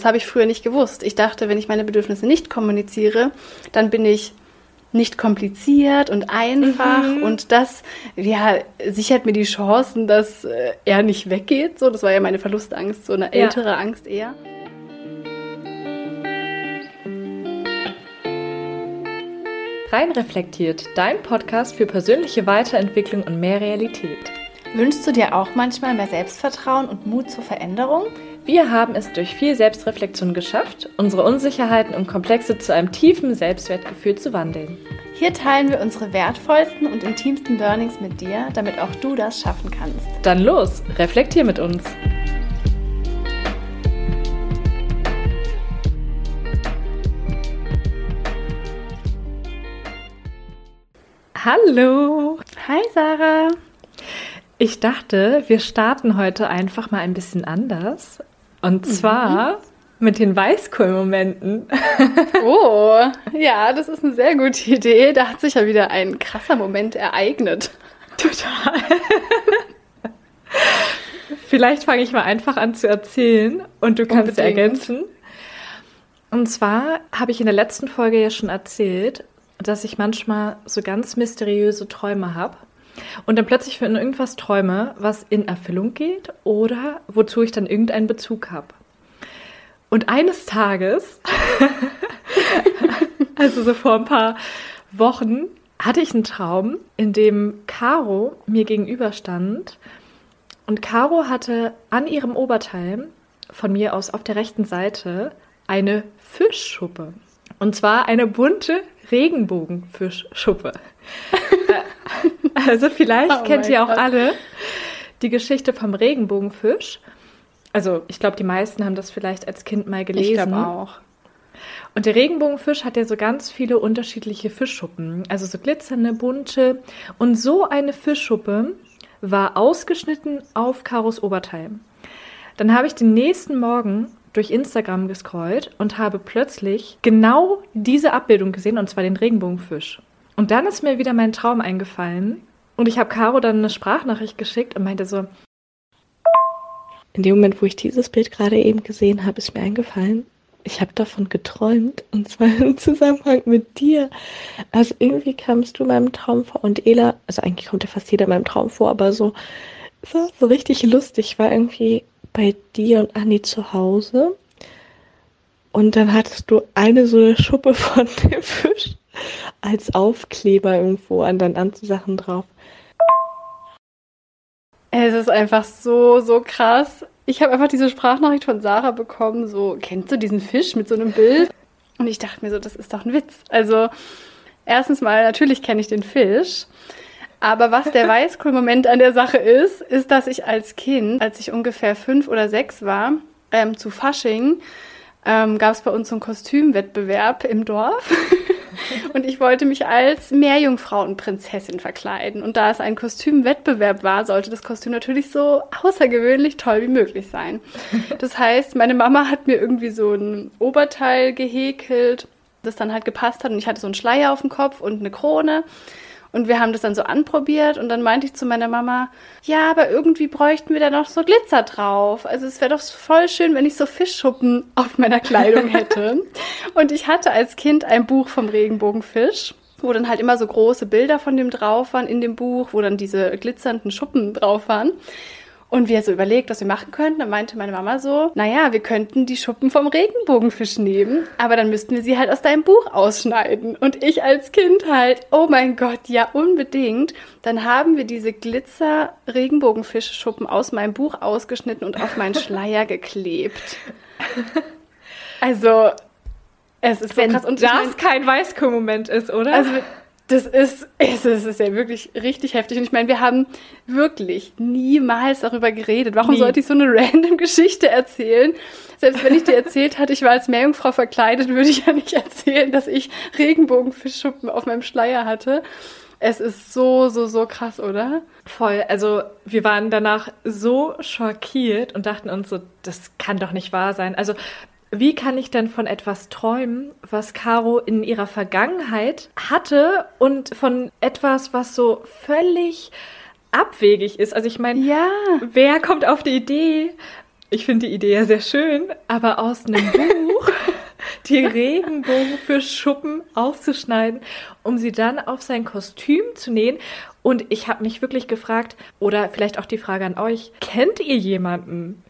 Das habe ich früher nicht gewusst. Ich dachte, wenn ich meine Bedürfnisse nicht kommuniziere, dann bin ich nicht kompliziert und einfach mhm. und das ja sichert mir die Chancen, dass äh, er nicht weggeht. So, das war ja meine Verlustangst, so eine ältere ja. Angst eher. Rein reflektiert, dein Podcast für persönliche Weiterentwicklung und mehr Realität. Wünschst du dir auch manchmal mehr Selbstvertrauen und Mut zur Veränderung? Wir haben es durch viel Selbstreflexion geschafft, unsere Unsicherheiten und Komplexe zu einem tiefen Selbstwertgefühl zu wandeln. Hier teilen wir unsere wertvollsten und intimsten Learnings mit dir, damit auch du das schaffen kannst. Dann los, reflektier mit uns. Hallo! Hi Sarah! Ich dachte, wir starten heute einfach mal ein bisschen anders. Und mhm. zwar mhm. mit den Weißkohlmomenten. Oh, ja, das ist eine sehr gute Idee. Da hat sich ja wieder ein krasser Moment ereignet. Total. Vielleicht fange ich mal einfach an zu erzählen und du kannst Unbedingt. ergänzen. Und zwar habe ich in der letzten Folge ja schon erzählt, dass ich manchmal so ganz mysteriöse Träume habe und dann plötzlich von irgendwas träume, was in Erfüllung geht oder wozu ich dann irgendeinen Bezug habe. Und eines Tages, also so vor ein paar Wochen, hatte ich einen Traum, in dem Caro mir gegenüberstand und Caro hatte an ihrem Oberteil von mir aus auf der rechten Seite eine Fischschuppe. Und zwar eine bunte Regenbogenfischschuppe. Also vielleicht oh kennt ihr auch Gott. alle die Geschichte vom Regenbogenfisch. Also ich glaube, die meisten haben das vielleicht als Kind mal gelesen. Ich glaube auch. Und der Regenbogenfisch hat ja so ganz viele unterschiedliche Fischschuppen. Also so glitzernde, bunte. Und so eine Fischschuppe war ausgeschnitten auf Karos Oberteil. Dann habe ich den nächsten Morgen durch Instagram gescrollt und habe plötzlich genau diese Abbildung gesehen, und zwar den Regenbogenfisch. Und dann ist mir wieder mein Traum eingefallen. Und ich habe Caro dann eine Sprachnachricht geschickt und meinte so, in dem Moment, wo ich dieses Bild gerade eben gesehen habe, ist mir eingefallen, ich habe davon geträumt und zwar im Zusammenhang mit dir. Also irgendwie kamst du in meinem Traum vor und Ela, also eigentlich kommt ja fast jeder in meinem Traum vor, aber so, so, so richtig lustig war irgendwie bei dir und Anni zu Hause. Und dann hattest du eine so eine Schuppe von dem Fisch als Aufkleber irgendwo an deinen Anzusachen drauf. Es ist einfach so, so krass. Ich habe einfach diese Sprachnachricht von Sarah bekommen, so, kennst du diesen Fisch mit so einem Bild? Und ich dachte mir so, das ist doch ein Witz. Also, erstens mal, natürlich kenne ich den Fisch. Aber was der Weißkohl-Moment an der Sache ist, ist, dass ich als Kind, als ich ungefähr fünf oder sechs war, ähm, zu Fasching, ähm, gab es bei uns so einen Kostümwettbewerb im Dorf. und ich wollte mich als Meerjungfrauenprinzessin verkleiden. Und da es ein Kostümwettbewerb war, sollte das Kostüm natürlich so außergewöhnlich toll wie möglich sein. Das heißt, meine Mama hat mir irgendwie so ein Oberteil gehäkelt, das dann halt gepasst hat. Und ich hatte so einen Schleier auf dem Kopf und eine Krone. Und wir haben das dann so anprobiert und dann meinte ich zu meiner Mama, ja, aber irgendwie bräuchten wir da noch so Glitzer drauf. Also es wäre doch voll schön, wenn ich so Fischschuppen auf meiner Kleidung hätte. und ich hatte als Kind ein Buch vom Regenbogenfisch wo dann halt immer so große Bilder von dem drauf waren in dem Buch, wo dann diese glitzernden Schuppen drauf waren. Und wir so überlegt, was wir machen könnten, dann meinte meine Mama so, naja, wir könnten die Schuppen vom Regenbogenfisch nehmen, aber dann müssten wir sie halt aus deinem Buch ausschneiden. Und ich als Kind halt, oh mein Gott, ja, unbedingt. Dann haben wir diese Glitzer-Regenbogenfischschuppen aus meinem Buch ausgeschnitten und auf meinen Schleier geklebt. Also, es ist so Wenn krass. Und das mein, kein Weißkohl-Moment ist, oder? Also, das ist, es ist ja wirklich richtig heftig. Und ich meine, wir haben wirklich niemals darüber geredet. Warum Nie. sollte ich so eine random Geschichte erzählen? Selbst wenn ich dir erzählt hatte, ich war als Meerjungfrau verkleidet, würde ich ja nicht erzählen, dass ich Regenbogenfischschuppen auf meinem Schleier hatte. Es ist so, so, so krass, oder? Voll. Also wir waren danach so schockiert und dachten uns so, das kann doch nicht wahr sein. Also wie kann ich denn von etwas träumen, was Caro in ihrer Vergangenheit hatte und von etwas, was so völlig abwegig ist? Also ich meine, ja. wer kommt auf die Idee, ich finde die Idee ja sehr schön, aber aus einem Buch die Regenbogenfischschuppen auszuschneiden, um sie dann auf sein Kostüm zu nähen. Und ich habe mich wirklich gefragt, oder vielleicht auch die Frage an euch, kennt ihr jemanden,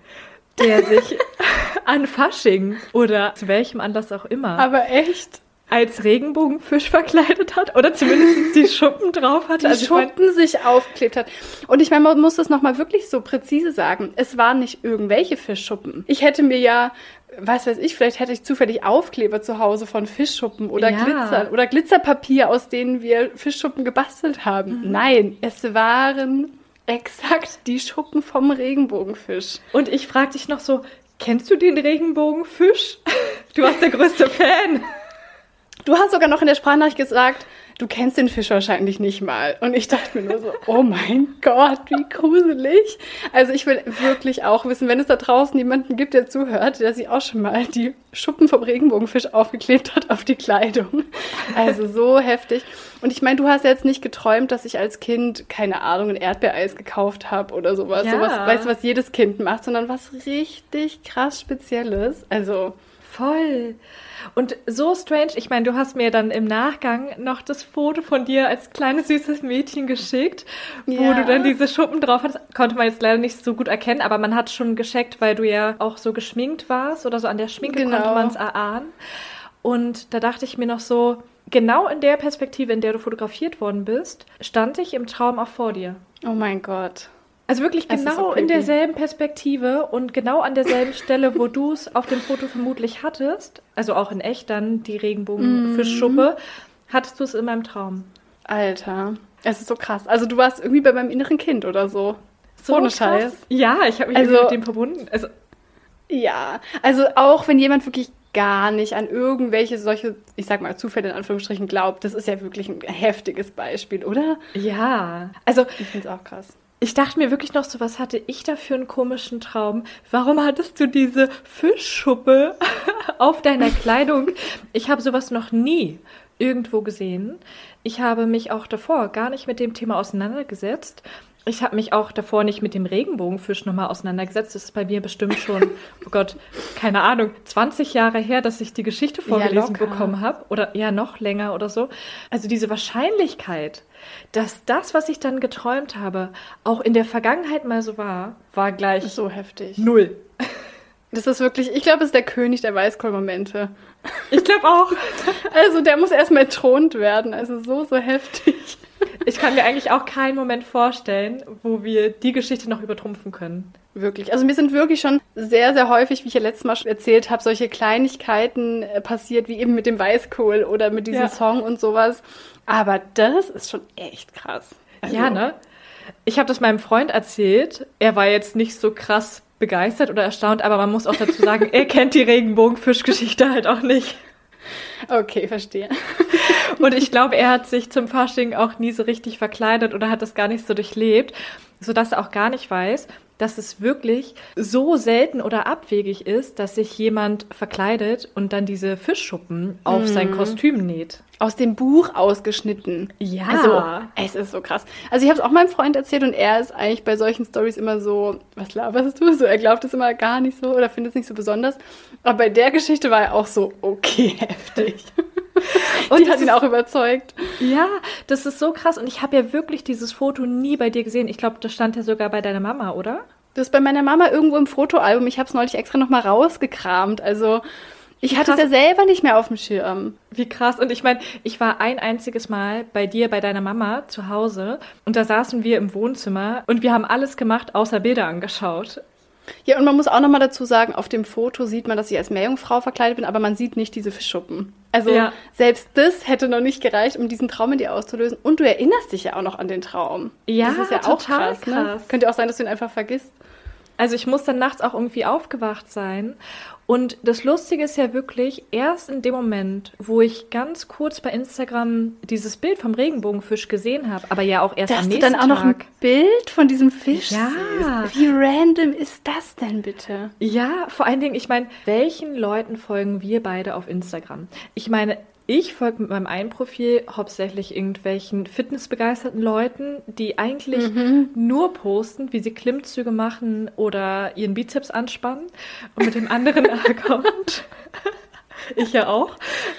der sich an Fasching oder zu welchem Anlass auch immer Aber echt? als Regenbogenfisch verkleidet hat oder zumindest die Schuppen drauf hatte? Die Also ich mein- Schuppen sich aufgeklebt hat. Und ich meine, man muss das nochmal wirklich so präzise sagen. Es waren nicht irgendwelche Fischschuppen. Ich hätte mir ja, was weiß ich, vielleicht hätte ich zufällig Aufkleber zu Hause von Fischschuppen oder Ja. Glitzer oder Glitzerpapier, aus denen wir Fischschuppen gebastelt haben. Mhm. Nein, es waren exakt die Schuppen vom Regenbogenfisch. Und ich frage dich noch so, kennst du den Regenbogenfisch? Du warst der größte Fan. Du hast sogar noch in der Sprachnachricht gesagt, du kennst den Fisch wahrscheinlich nicht mal. Und ich dachte mir nur so, oh mein Gott, wie gruselig. Also ich will wirklich auch wissen, wenn es da draußen jemanden gibt, der zuhört, der sich auch schon mal die Schuppen vom Regenbogenfisch aufgeklebt hat auf die Kleidung. Also so heftig. Und ich meine, du hast jetzt nicht geträumt, dass ich als Kind, keine Ahnung, ein Erdbeereis gekauft habe oder sowas. Ja. Sowas, weißt du, was jedes Kind macht, sondern was richtig krass Spezielles. Also, Voll. Und so strange, ich meine, du hast mir dann im Nachgang noch das Foto von dir als kleines süßes Mädchen geschickt, wo Ja. du dann diese Schuppen drauf hattest. Konnte man jetzt leider nicht so gut erkennen, aber man hat schon gescheckt, weil du ja auch so geschminkt warst oder so an der Schminke Genau. konnte man es erahnen. Und da dachte ich mir noch so, genau in der Perspektive, in der du fotografiert worden bist, stand ich im Traum auch vor dir. oh mein Gott. Also wirklich Es genau so in derselben Perspektive und genau an derselben Stelle, wo du es auf dem Foto vermutlich hattest, also auch in echt dann die Regenbogenfischschuppe, hattest du es in meinem Traum. Alter, es ist so krass. Also du warst irgendwie bei meinem inneren Kind oder so. So Ohne. Scheiß. Ja, ich habe mich Also- mit dem verbunden. Also Ja, also auch wenn jemand wirklich gar nicht an irgendwelche solche, ich sag mal, Zufälle in Anführungsstrichen glaubt, das ist ja wirklich ein heftiges Beispiel, oder? ja, also Ich finde es auch krass. Ich dachte mir wirklich noch so, was hatte ich da für einen komischen Traum? Warum hattest du diese Fischschuppe auf deiner Kleidung? Ich habe sowas noch nie irgendwo gesehen. Ich habe mich auch davor gar nicht mit dem Thema auseinandergesetzt. Ich habe mich auch davor nicht mit dem Regenbogenfisch nochmal auseinandergesetzt. Das ist bei mir bestimmt schon, oh Gott, keine Ahnung, 20 Jahre her, dass ich die Geschichte vorgelesen locker. bekommen habe. Oder ja, noch länger oder so. Also diese Wahrscheinlichkeit, dass das, was ich dann geträumt habe, auch in der Vergangenheit mal so war, war gleich So heftig. null. Das ist wirklich, ich glaube, es ist der König der Weißkohlmomente. Ich glaube auch. Also der muss erstmal entthront werden. Also so, so heftig. Ich kann mir eigentlich auch keinen Moment vorstellen, wo wir die Geschichte noch übertrumpfen können. Wirklich. Also mir sind wirklich schon sehr, sehr häufig, wie ich ja letztes Mal schon erzählt habe, solche Kleinigkeiten äh, passiert, wie eben mit dem Weißkohl oder mit diesem Ja. Song und sowas. Aber das ist schon echt krass. Also, Ja, ne? Ich habe das meinem Freund erzählt. Er war jetzt nicht so krass begeistert oder erstaunt, aber man muss auch dazu sagen, er kennt die Regenbogenfischgeschichte halt auch nicht. Okay, verstehe. Und ich glaube, er hat sich zum Fasching auch nie so richtig verkleidet oder hat das gar nicht so durchlebt, sodass er auch gar nicht weiß, dass es wirklich so selten oder abwegig ist, dass sich jemand verkleidet und dann diese Fischschuppen auf sein Kostüm näht. Aus dem Buch ausgeschnitten. Ja. Also, es ist so krass. Also ich habe es auch meinem Freund erzählt und er ist eigentlich bei solchen Stories immer so, was laberst du? So, er glaubt es immer gar nicht so oder findet es nicht so besonders. Aber bei der Geschichte war er auch so, okay, heftig. Und Die hat ihn ist- auch überzeugt. Ja, das ist so krass. Und ich habe ja wirklich dieses Foto nie bei dir gesehen. Ich glaube, das stand ja sogar bei deiner Mama, oder? Das ist bei meiner Mama irgendwo im Fotoalbum. Ich habe es neulich extra nochmal rausgekramt. Also ich hatte es ja selber nicht mehr auf dem Schirm. Wie krass. Und ich meine, ich war ein einziges Mal bei dir, bei deiner Mama zu Hause. Und da saßen wir im Wohnzimmer und wir haben alles gemacht, außer Bilder angeschaut. Ja, und man muss auch nochmal dazu sagen, auf dem Foto sieht man, dass ich als Meerjungfrau verkleidet bin, aber man sieht nicht diese Fischschuppen. Also Ja. selbst das hätte noch nicht gereicht, um diesen Traum in dir auszulösen. Und du erinnerst dich ja auch noch an den Traum. Ja, das ist ja auch total krass, Ne? krass. Könnte ja auch sein, dass du ihn einfach vergisst. Also ich muss dann nachts auch irgendwie aufgewacht sein. Und das Lustige ist ja wirklich, erst in dem Moment, wo ich ganz kurz bei Instagram dieses Bild vom Regenbogenfisch gesehen habe, aber ja auch erst Dass am du nächsten dann auch noch ein Tag. Bild von diesem Fisch Ja. siehst. Wie random ist das denn bitte? Ja, vor allen Dingen, ich meine, welchen Leuten folgen wir beide auf Instagram? Ich meine, ich folge mit meinem einen Profil hauptsächlich irgendwelchen fitnessbegeisterten Leuten, die eigentlich Mhm. nur posten, wie sie Klimmzüge machen oder ihren Bizeps anspannen. Und mit dem anderen Account, ich ja auch,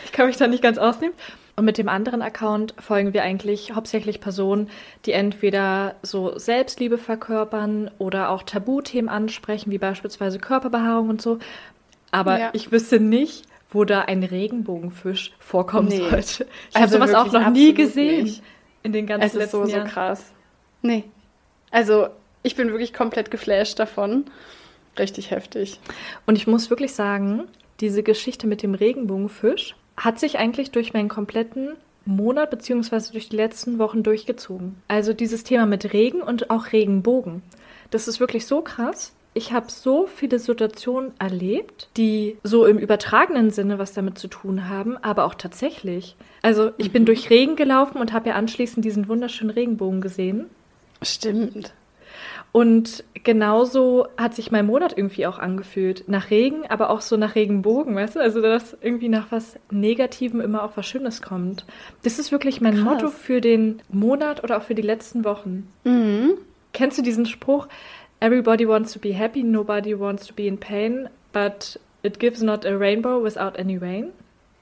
ich kann mich da nicht ganz ausnehmen. Und mit dem anderen Account folgen wir eigentlich hauptsächlich Personen, die entweder so Selbstliebe verkörpern oder auch Tabuthemen ansprechen, wie beispielsweise Körperbehaarung und so. Aber Ja. ich wüsste nicht, wo da ein Regenbogenfisch vorkommen Nee. sollte. Ich habe Also sowas auch noch nie gesehen nicht. in den ganzen Es ist letzten so, so Jahren. krass. Nee. Also, ich bin wirklich komplett geflasht davon. Richtig heftig. Und ich muss wirklich sagen, diese Geschichte mit dem Regenbogenfisch hat sich eigentlich durch meinen kompletten Monat beziehungsweise durch die letzten Wochen durchgezogen. Also dieses Thema mit Regen und auch Regenbogen. Das ist wirklich so krass. Ich habe so viele Situationen erlebt, die so im übertragenen Sinne was damit zu tun haben, aber auch tatsächlich. Also ich bin durch Regen gelaufen und habe ja anschließend diesen wunderschönen Regenbogen gesehen. Stimmt. Und genauso hat sich mein Monat irgendwie auch angefühlt. Nach Regen, aber auch so nach Regenbogen, weißt du? Also, dass irgendwie nach was Negativem immer auch was Schönes kommt. Das ist wirklich mein Krass. Motto für den Monat oder auch für die letzten Wochen. Mhm. Kennst du diesen Spruch? Everybody wants to be happy, nobody wants to be in pain, but it gives not a rainbow without any rain.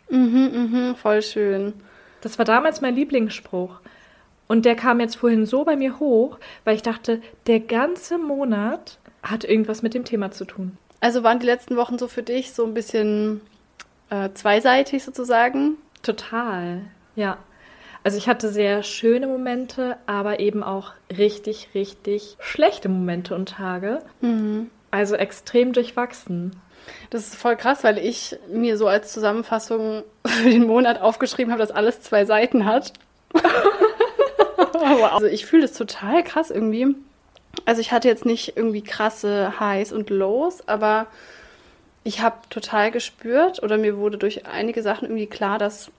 Mhm, mhm, voll schön. Das war damals mein Lieblingsspruch. Und der kam jetzt vorhin so bei mir hoch, weil ich dachte, der ganze Monat hat irgendwas mit dem Thema zu tun. Also waren die letzten Wochen so für dich so ein bisschen äh, zweiseitig sozusagen? Total, ja. Also ich hatte sehr schöne Momente, aber eben auch richtig, richtig schlechte Momente und Tage. Mhm. Also extrem durchwachsen. Das ist voll krass, weil ich mir so als Zusammenfassung für den Monat aufgeschrieben habe, dass alles zwei Seiten hat. wow. Also ich fühle das total krass irgendwie. Also ich hatte jetzt nicht irgendwie krasse Highs und Lows, aber ich habe total gespürt oder mir wurde durch einige Sachen irgendwie klar, dass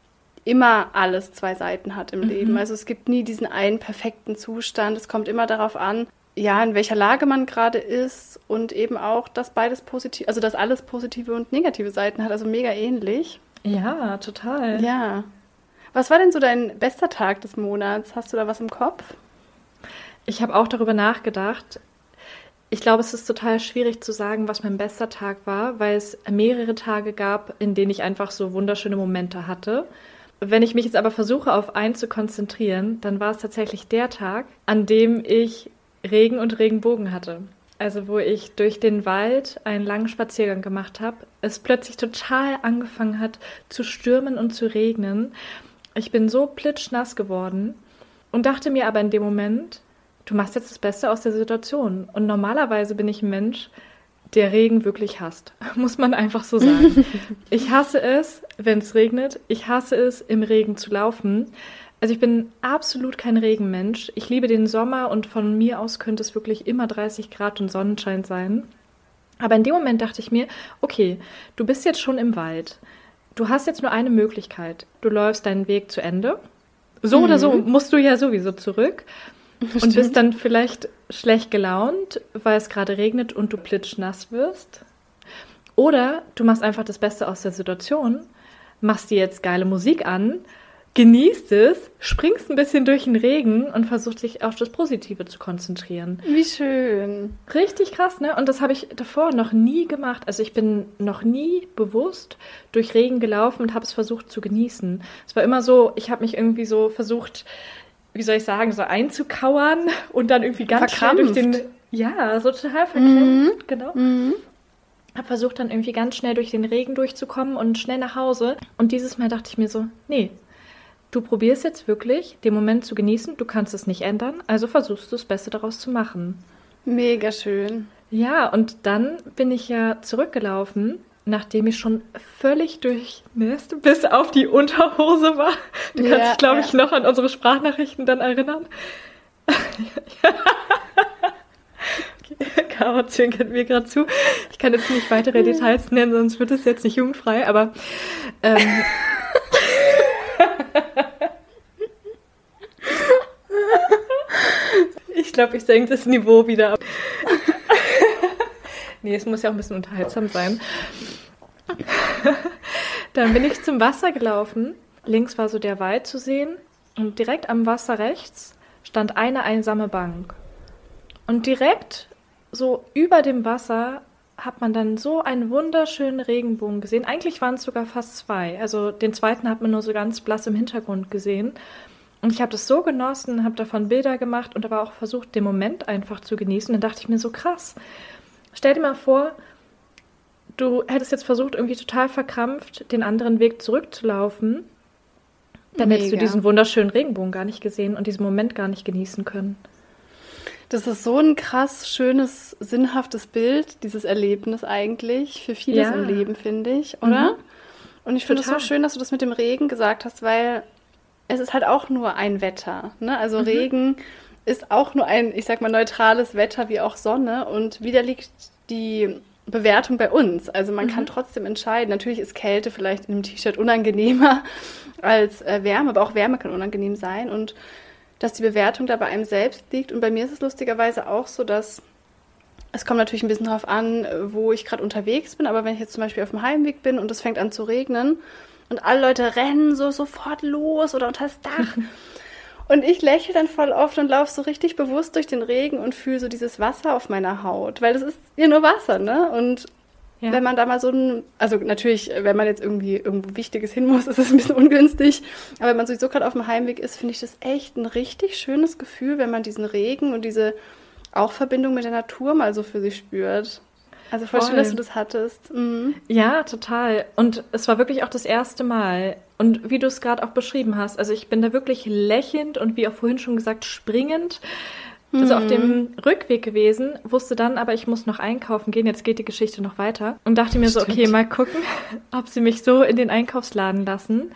immer alles zwei Seiten hat im Leben. Also es gibt nie diesen einen perfekten Zustand. Es kommt immer darauf an, ja, in welcher Lage man gerade ist und eben auch, dass beides positiv, also dass alles positive und negative Seiten hat, also mega ähnlich. Ja, total. Ja. Was war denn so dein bester Tag des Monats? Hast du da was im Kopf? Ich habe auch darüber nachgedacht. Ich glaube, es ist total schwierig zu sagen, was mein bester Tag war, weil es mehrere Tage gab, in denen ich einfach so wunderschöne Momente hatte. Wenn ich mich jetzt aber versuche, auf einen zu konzentrieren, dann war es tatsächlich der Tag, an dem ich Regen und Regenbogen hatte. Also wo ich durch den Wald einen langen Spaziergang gemacht habe, es plötzlich total angefangen hat zu stürmen und zu regnen. Ich bin so plitschnass geworden und dachte mir aber in dem Moment, du machst jetzt das Beste aus der Situation. Und normalerweise bin ich ein Mensch, der Regen wirklich hasst. Muss man einfach so sagen. ich hasse es, wenn es regnet. Ich hasse es, im Regen zu laufen. Also ich bin absolut kein Regenmensch. Ich liebe den Sommer und von mir aus könnte es wirklich immer 30 Grad und Sonnenschein sein. Aber in dem Moment dachte ich mir, okay, du bist jetzt schon im Wald. Du hast jetzt nur eine Möglichkeit. Du läufst deinen Weg zu Ende. So oder so musst du ja sowieso zurück und bist dann vielleicht schlecht gelaunt, weil es gerade regnet und du plitschnass wirst. Oder du machst einfach das Beste aus der Situation, machst dir jetzt geile Musik an, genießt es, springst ein bisschen durch den Regen und versuchst dich auf das Positive zu konzentrieren. Wie schön. Richtig krass, ne? Und das habe ich davor noch nie gemacht. Also ich bin noch nie bewusst durch Regen gelaufen und habe es versucht zu genießen. Es war immer so, ich habe mich irgendwie so versucht, wie soll ich sagen, so einzukauern und dann irgendwie ganz schnell durch den ja, so total verkrampft, genau. Mhm. Habe versucht dann irgendwie ganz schnell durch den Regen durchzukommen und schnell nach Hause. Und dieses Mal dachte ich mir so, nee, du probierst jetzt wirklich, den Moment zu genießen. Du kannst es nicht ändern, also versuchst du das Beste daraus zu machen. Mega schön. Ja, und dann bin ich ja zurückgelaufen, nachdem ich schon völlig durchnässt bis auf die Unterhose war. Du kannst dich, glaube ja. ich, noch an unsere Sprachnachrichten dann erinnern. Okay, Caro zwinkert mir gerade zu. Ich kann jetzt nicht weitere Details nennen, sonst wird es jetzt nicht jugendfrei, aber ähm, ich glaube, ich senke das Niveau wieder ab. nee, es muss ja auch ein bisschen unterhaltsam sein. Dann bin ich zum Wasser gelaufen links war so der Wald zu sehen und direkt am Wasser rechts stand eine einsame Bank. Und direkt so über dem Wasser hat man dann so einen wunderschönen Regenbogen gesehen. Eigentlich waren es sogar fast zwei. Also den zweiten hat man nur so ganz blass im Hintergrund gesehen. Und ich habe das so genossen, habe davon Bilder gemacht und aber auch versucht, den Moment einfach zu genießen. Dann dachte ich mir so krass. Stell dir mal vor, du hättest jetzt versucht, irgendwie total verkrampft, den anderen Weg zurückzulaufen. Dann Mega. hättest du diesen wunderschönen Regenbogen gar nicht gesehen und diesen Moment gar nicht genießen können. Das ist so ein krass schönes, sinnhaftes Bild, dieses Erlebnis eigentlich, für vieles ja. im Leben, finde ich, oder? Mhm. Und ich finde es so schön, dass du das mit dem Regen gesagt hast, weil es ist halt auch nur ein Wetter. Ne? Also mhm. Regen ist auch nur ein, ich sag mal, neutrales Wetter wie auch Sonne. Und wieder liegt die Bewertung bei uns. Also man mhm. kann trotzdem entscheiden. Natürlich ist Kälte vielleicht in einem T-Shirt unangenehmer als äh, Wärme, aber auch Wärme kann unangenehm sein. Und dass die Bewertung da bei einem selbst liegt. Und bei mir ist es lustigerweise auch so, dass es kommt natürlich ein bisschen darauf an, wo ich gerade unterwegs bin. Aber wenn ich jetzt zum Beispiel auf dem Heimweg bin und es fängt an zu regnen, und alle Leute rennen so sofort los oder unter das Dach. Und ich lächle dann voll oft und laufe so richtig bewusst durch den Regen und fühle so dieses Wasser auf meiner Haut, weil das ist ja nur Wasser, ne? Und ja. wenn man da mal so ein, also natürlich, wenn man jetzt irgendwie irgendwo Wichtiges hin muss, ist es ein bisschen ungünstig. Aber wenn man sowieso gerade auf dem Heimweg ist, finde ich das echt ein richtig schönes Gefühl, wenn man diesen Regen und diese auch Verbindung mit der Natur mal so für sich spürt. Also voll, voll. schön, dass du das hattest. Mhm. Ja, total. Und es war wirklich auch das erste Mal. Und wie du es gerade auch beschrieben hast, also ich bin da wirklich lächelnd und wie auch vorhin schon gesagt, springend. Also auf dem mhm. Rückweg gewesen, wusste dann aber, ich muss noch einkaufen gehen. Jetzt geht die Geschichte noch weiter. Und dachte mir Stimmt. so, okay, mal gucken, ob sie mich so in den Einkaufsladen lassen.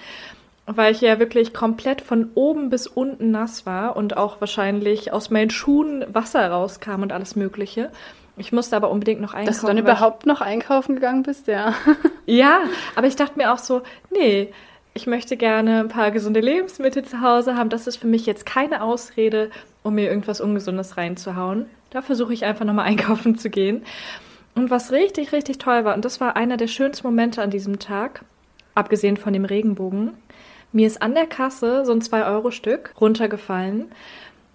Weil ich ja wirklich komplett von oben bis unten nass war und auch wahrscheinlich aus meinen Schuhen Wasser rauskam und alles Mögliche. Ich musste aber unbedingt noch einkaufen. Dass du dann überhaupt noch einkaufen gegangen bist, ja. ja, aber ich dachte mir auch so, nee, ich möchte gerne ein paar gesunde Lebensmittel zu Hause haben. Das ist für mich jetzt keine Ausrede, um mir irgendwas Ungesundes reinzuhauen. Da versuche ich einfach nochmal einkaufen zu gehen. Und was richtig, richtig toll war, und das war einer der schönsten Momente an diesem Tag, abgesehen von dem Regenbogen, mir ist an der Kasse so ein 2-Euro-Stück runtergefallen.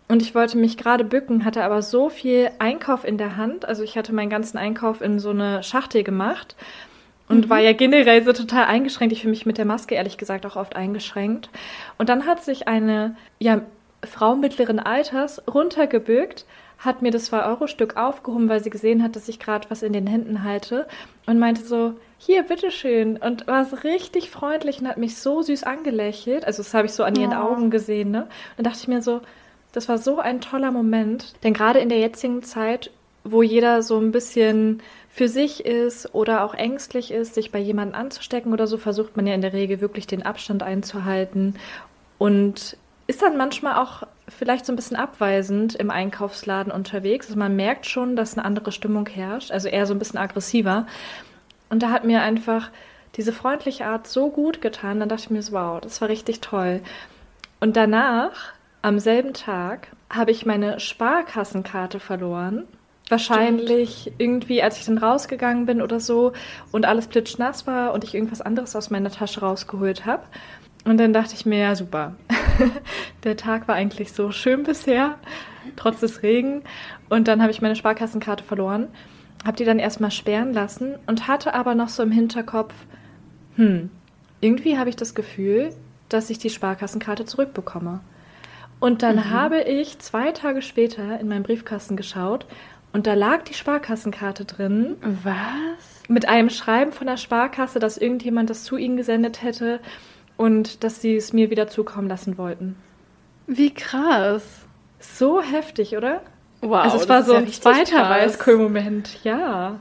Und ich wollte mich gerade bücken, hatte aber so viel Einkauf in der Hand. Also ich hatte meinen ganzen Einkauf in so eine Schachtel gemacht und mhm. war ja generell so total eingeschränkt. Ich fühle mich mit der Maske ehrlich gesagt auch oft eingeschränkt. Und dann hat sich eine ja, Frau mittleren Alters runtergebückt, hat mir das 2-Euro-Stück aufgehoben, weil sie gesehen hat, dass ich gerade was in den Händen halte und meinte so, hier, bitteschön. Und war so richtig freundlich und hat mich so süß angelächelt. Also das habe ich so an ihren oh. Augen gesehen. Ne? Und dann dachte ich mir so, das war so ein toller Moment, denn gerade in der jetzigen Zeit, wo jeder so ein bisschen für sich ist oder auch ängstlich ist, sich bei jemandem anzustecken oder so, versucht man ja in der Regel wirklich den Abstand einzuhalten und ist dann manchmal auch vielleicht so ein bisschen abweisend im Einkaufsladen unterwegs. Also man merkt schon, dass eine andere Stimmung herrscht, also eher so ein bisschen aggressiver. Und da hat mir einfach diese freundliche Art so gut getan, dann dachte ich mir so, wow, das war richtig toll. Und danach am selben Tag habe ich meine Sparkassenkarte verloren. Wahrscheinlich Stimmt. irgendwie, als ich dann rausgegangen bin oder so und alles plitschnass war und ich irgendwas anderes aus meiner Tasche rausgeholt habe. Und dann dachte ich mir, ja, super. Der Tag war eigentlich so schön bisher, trotz des Regen. Und dann habe ich meine Sparkassenkarte verloren, habe die dann erstmal sperren lassen und hatte aber noch so im Hinterkopf, hm, irgendwie habe ich das Gefühl, dass ich die Sparkassenkarte zurückbekomme. Und dann mhm. habe ich zwei Tage später in meinen Briefkasten geschaut und da lag die Sparkassenkarte drin. Was? Mit einem Schreiben von der Sparkasse, dass irgendjemand das zu ihnen gesendet hätte und dass sie es mir wieder zukommen lassen wollten. Wie krass. So heftig, oder? Wow. Also es war so ja ein zweiter Weißkohl-Moment, ja.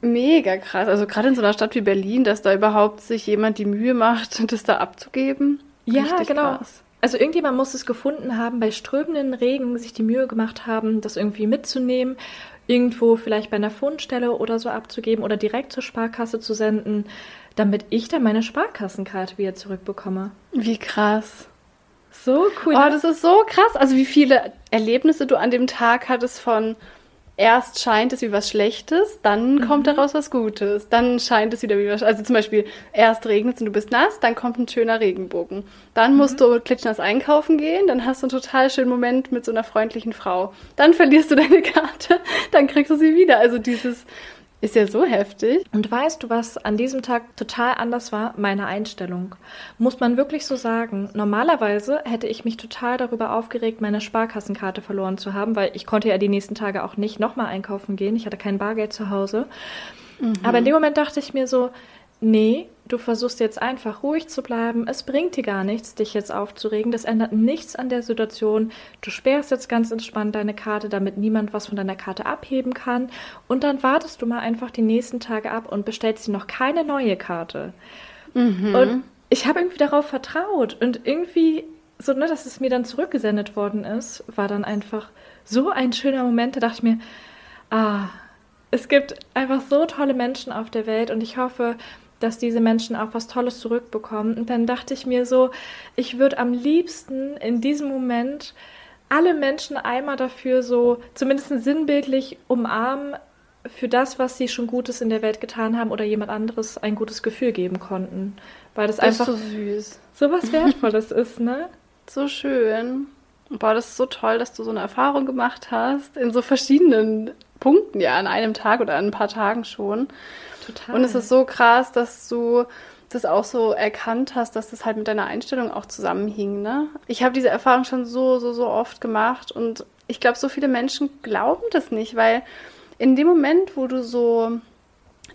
Mega krass. Also gerade in so einer Stadt wie Berlin, dass da überhaupt sich jemand die Mühe macht, das da abzugeben. Ja, Richtig genau. Krass. Also irgendjemand muss es gefunden haben, bei strömenden Regen sich die Mühe gemacht haben, das irgendwie mitzunehmen, irgendwo vielleicht bei einer Fundstelle oder so abzugeben oder direkt zur Sparkasse zu senden, damit ich dann meine Sparkassenkarte wieder zurückbekomme. Wie krass. So cool. Oh, das ist so krass. Also wie viele Erlebnisse du an dem Tag hattest von erst scheint es wie was Schlechtes, dann kommt daraus was Gutes. Dann scheint es wieder wie was. Also zum Beispiel, erst regnet es und du bist nass, dann kommt ein schöner Regenbogen. Dann musst du klitschnass einkaufen gehen, dann hast du einen total schönen Moment mit so einer freundlichen Frau. Dann verlierst du deine Karte, dann kriegst du sie wieder. Also dieses ist ja so heftig. Und weißt du, was an diesem Tag total anders war? Meine Einstellung. Muss man wirklich so sagen. Normalerweise hätte ich mich total darüber aufgeregt, meine Sparkassenkarte verloren zu haben, weil ich konnte ja die nächsten Tage auch nicht nochmal einkaufen gehen. Ich hatte kein Bargeld zu Hause. Mhm. Aber in dem Moment dachte ich mir so, nee, du versuchst jetzt einfach ruhig zu bleiben. Es bringt dir gar nichts, dich jetzt aufzuregen. Das ändert nichts an der Situation. Du sperrst jetzt ganz entspannt deine Karte, damit niemand was von deiner Karte abheben kann. Und dann wartest du mal einfach die nächsten Tage ab und bestellst dir noch keine neue Karte. Mhm. Und ich habe irgendwie darauf vertraut. Und irgendwie, so, ne, dass es mir dann zurückgesendet worden ist, war dann einfach so ein schöner Moment. Da dachte ich mir, ah, es gibt einfach so tolle Menschen auf der Welt und ich hoffe, dass diese Menschen auch was Tolles zurückbekommen. Und dann dachte ich mir so, ich würde am liebsten in diesem Moment alle Menschen einmal dafür so, zumindest sinnbildlich umarmen, für das, was sie schon Gutes in der Welt getan haben oder jemand anderes ein gutes Gefühl geben konnten. Weil das, das einfach so süß. So was Wertvolles ist, ne? So schön. Boah, das ist so toll, dass du so eine Erfahrung gemacht hast, in so verschiedenen Punkten, ja, an einem Tag oder an ein paar Tagen schon. Total. Und es ist so krass, dass du das auch so erkannt hast, dass das halt mit deiner Einstellung auch zusammenhing. Ne? Ich habe diese Erfahrung schon so, so, so oft gemacht und ich glaube, so viele Menschen glauben das nicht, weil in dem Moment, wo du so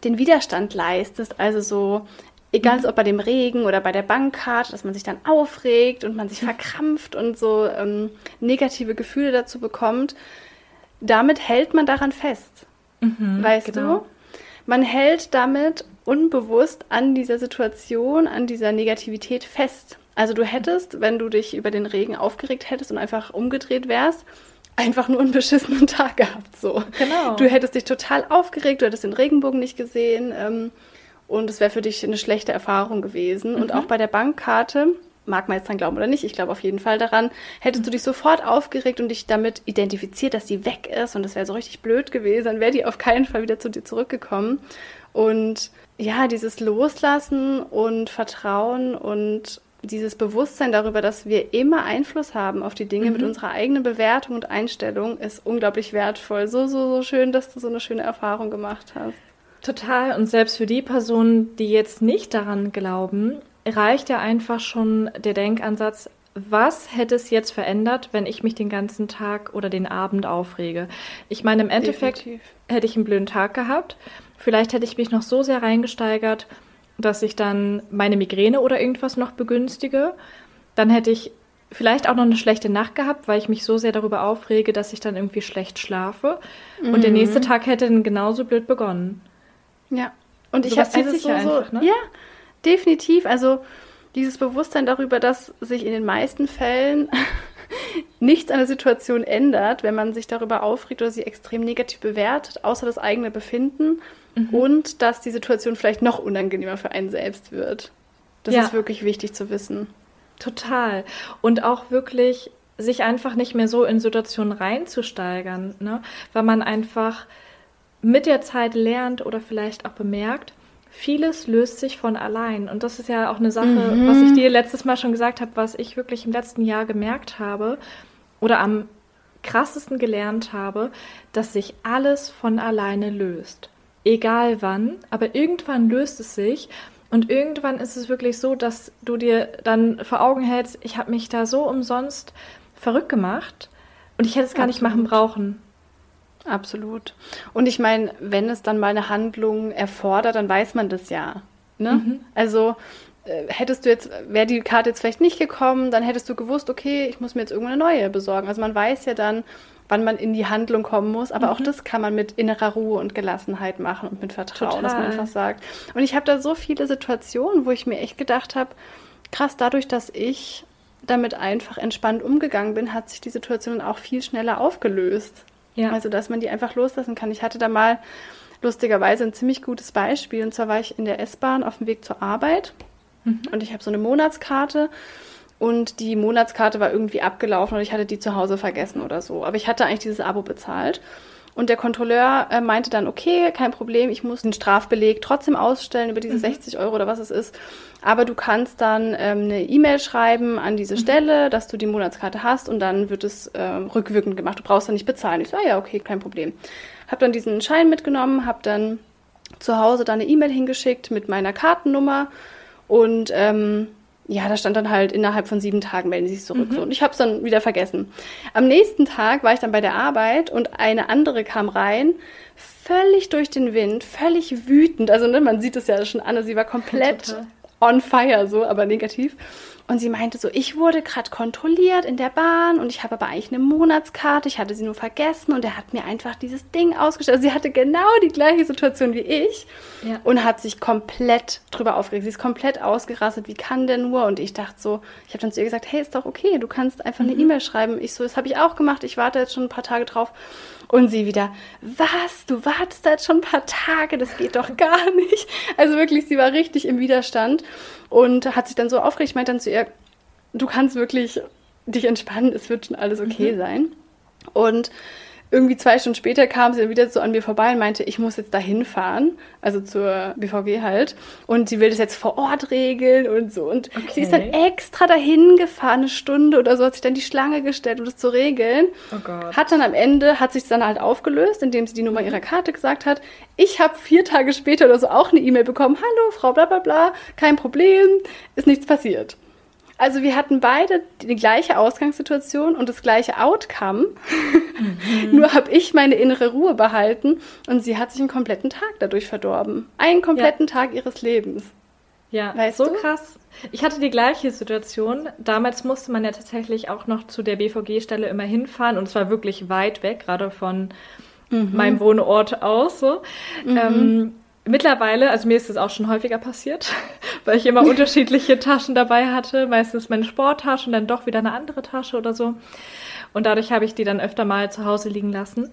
den Widerstand leistest, also so, egal mhm. ob bei dem Regen oder bei der Bankkarte, dass man sich dann aufregt und man sich verkrampft und so ähm, negative Gefühle dazu bekommt, damit hält man daran fest. Mhm, weißt genau. du? Man hält damit unbewusst an dieser Situation, an dieser Negativität fest. Also du hättest, wenn du dich über den Regen aufgeregt hättest und einfach umgedreht wärst, einfach nur einen beschissenen Tag gehabt. So. Genau. Du hättest dich total aufgeregt, du hättest den Regenbogen nicht gesehen ähm, und es wäre für dich eine schlechte Erfahrung gewesen. Mhm. Und auch bei der Bankkarte, mag man jetzt dran glauben oder nicht, ich glaube auf jeden Fall daran, hättest du dich sofort aufgeregt und dich damit identifiziert, dass sie weg ist und das wäre so richtig blöd gewesen, dann wäre die auf keinen Fall wieder zu dir zurückgekommen. Und ja, dieses Loslassen und Vertrauen und dieses Bewusstsein darüber, dass wir immer Einfluss haben auf die Dinge mhm. mit unserer eigenen Bewertung und Einstellung, ist unglaublich wertvoll. So, so, so schön, dass du so eine schöne Erfahrung gemacht hast. Total. Und selbst für die Personen, die jetzt nicht daran glauben, reicht ja einfach schon der Denkansatz, was hätte es jetzt verändert, wenn ich mich den ganzen Tag oder den Abend aufrege? Ich meine, im Endeffekt Definitiv. hätte ich einen blöden Tag gehabt. Vielleicht hätte ich mich noch so sehr reingesteigert, dass ich dann meine Migräne oder irgendwas noch begünstige. Dann hätte ich vielleicht auch noch eine schlechte Nacht gehabt, weil ich mich so sehr darüber aufrege, dass ich dann irgendwie schlecht schlafe. Mhm. Und der mhm. nächste Tag hätte dann genauso blöd begonnen. Ja. Und ich habe dieses so, einfach, ne? ja, definitiv. Also dieses Bewusstsein darüber, dass sich in den meisten Fällen nichts an der Situation ändert, wenn man sich darüber aufregt oder sie extrem negativ bewertet, außer das eigene Befinden mhm. und dass die Situation vielleicht noch unangenehmer für einen selbst wird. Das ja. ist wirklich wichtig zu wissen. Total. Und auch wirklich sich einfach nicht mehr so in Situationen reinzusteigern, ne? weil man einfach mit der Zeit lernt oder vielleicht auch bemerkt, vieles löst sich von allein. Und das ist ja auch eine Sache, mhm. was ich dir letztes Mal schon gesagt habe, was ich wirklich im letzten Jahr gemerkt habe oder am krassesten gelernt habe, dass sich alles von alleine löst. Egal wann, aber irgendwann löst es sich. Und irgendwann ist es wirklich so, dass du dir dann vor Augen hältst, ich habe mich da so umsonst verrückt gemacht und ich hätte es gar Absolut. nicht machen brauchen. Absolut. Und ich meine, wenn es dann mal eine Handlung erfordert, dann weiß man das ja. Ne? Mhm. Also äh, hättest du jetzt, wäre die Karte jetzt vielleicht nicht gekommen, dann hättest du gewusst, okay, ich muss mir jetzt irgendeine neue besorgen. Also man weiß ja dann, wann man in die Handlung kommen muss, aber mhm. auch das kann man mit innerer Ruhe und Gelassenheit machen und mit Vertrauen, Total. dass man einfach sagt. Und ich habe da so viele Situationen, wo ich mir echt gedacht habe, krass, dadurch, dass ich damit einfach entspannt umgegangen bin, hat sich die Situation auch viel schneller aufgelöst. Ja. Also, dass man die einfach loslassen kann. Ich hatte da mal lustigerweise ein ziemlich gutes Beispiel. Und zwar war ich in der S-Bahn auf dem Weg zur Arbeit mhm. und ich habe so eine Monatskarte und die Monatskarte war irgendwie abgelaufen und ich hatte die zu Hause vergessen oder so. Aber ich hatte eigentlich dieses Abo bezahlt. Und der Kontrolleur äh, meinte dann, okay, kein Problem, ich muss den Strafbeleg trotzdem ausstellen über diese mhm. 60 Euro oder was es ist. Aber du kannst dann ähm, eine E-Mail schreiben an diese mhm. Stelle, dass du die Monatskarte hast und dann wird es äh, rückwirkend gemacht. Du brauchst dann nicht bezahlen. Ich so, ah ja, okay, kein Problem. Hab dann diesen Schein mitgenommen, hab dann zu Hause dann eine E-Mail hingeschickt mit meiner Kartennummer und ähm, ja, da stand dann halt innerhalb von sieben Tagen melden sie sich zurück. Mhm. So. Und ich habe es dann wieder vergessen. Am nächsten Tag war ich dann bei der Arbeit und eine andere kam rein, völlig durch den Wind, völlig wütend. Also ne, man sieht es ja schon an, sie war komplett Total. on fire, so, aber negativ. Und sie meinte so, ich wurde gerade kontrolliert in der Bahn und ich habe aber eigentlich eine Monatskarte, ich hatte sie nur vergessen und er hat mir einfach dieses Ding ausgestellt. Also sie hatte genau die gleiche Situation wie ich ja. und hat sich komplett drüber aufgeregt. Sie ist komplett ausgerastet, wie kann der nur? Und ich dachte so, ich habe dann zu ihr gesagt, hey, ist doch okay, du kannst einfach mhm. eine E-Mail schreiben. Ich so, das habe ich auch gemacht, ich warte jetzt schon ein paar Tage drauf. Und sie wieder, was, du wartest da jetzt schon ein paar Tage, das geht doch gar nicht. Also wirklich, sie war richtig im Widerstand und hat sich dann so aufgeregt. Ich meinte dann zu ihr, du kannst wirklich dich entspannen, es wird schon alles okay mhm. sein. Und irgendwie zwei Stunden später kam sie dann wieder so an mir vorbei und meinte, ich muss jetzt dahin fahren, also zur BVG halt. Und sie will das jetzt vor Ort regeln und so. Und okay. sie ist dann extra dahin gefahren, eine Stunde oder so, hat sich dann die Schlange gestellt, um das zu regeln. Oh Gott. Hat dann am Ende, hat sich dann halt aufgelöst, indem sie die Nummer mhm. ihrer Karte gesagt hat. Ich habe vier Tage später oder so auch eine E-Mail bekommen. Hallo, Frau bla bla bla, kein Problem, ist nichts passiert. Also wir hatten beide die gleiche Ausgangssituation und das gleiche Outcome. Mhm. Nur habe ich meine innere Ruhe behalten und sie hat sich einen kompletten Tag dadurch verdorben. Einen kompletten ja. Tag ihres Lebens. Ja, weißt so du? krass. Ich hatte die gleiche Situation. Damals musste man ja tatsächlich auch noch zu der BVG-Stelle immer hinfahren und es war wirklich weit weg, gerade von mhm. meinem Wohnort aus. So. Mhm. Ähm, Mittlerweile, also mir ist das auch schon häufiger passiert, weil ich immer unterschiedliche Taschen dabei hatte. Meistens meine Sporttasche und dann doch wieder eine andere Tasche oder so. Und dadurch habe ich die dann öfter mal zu Hause liegen lassen.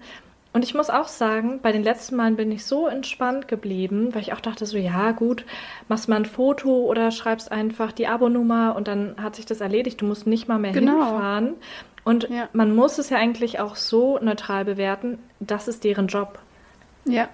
Und ich muss auch sagen, bei den letzten Malen bin ich so entspannt geblieben, weil ich auch dachte so, ja gut, machst mal ein Foto oder schreibst einfach die Abonummer und dann hat sich das erledigt. Du musst nicht mal mehr genau. hinfahren. Und ja. man muss es ja eigentlich auch so neutral bewerten, das ist deren Job. Ja.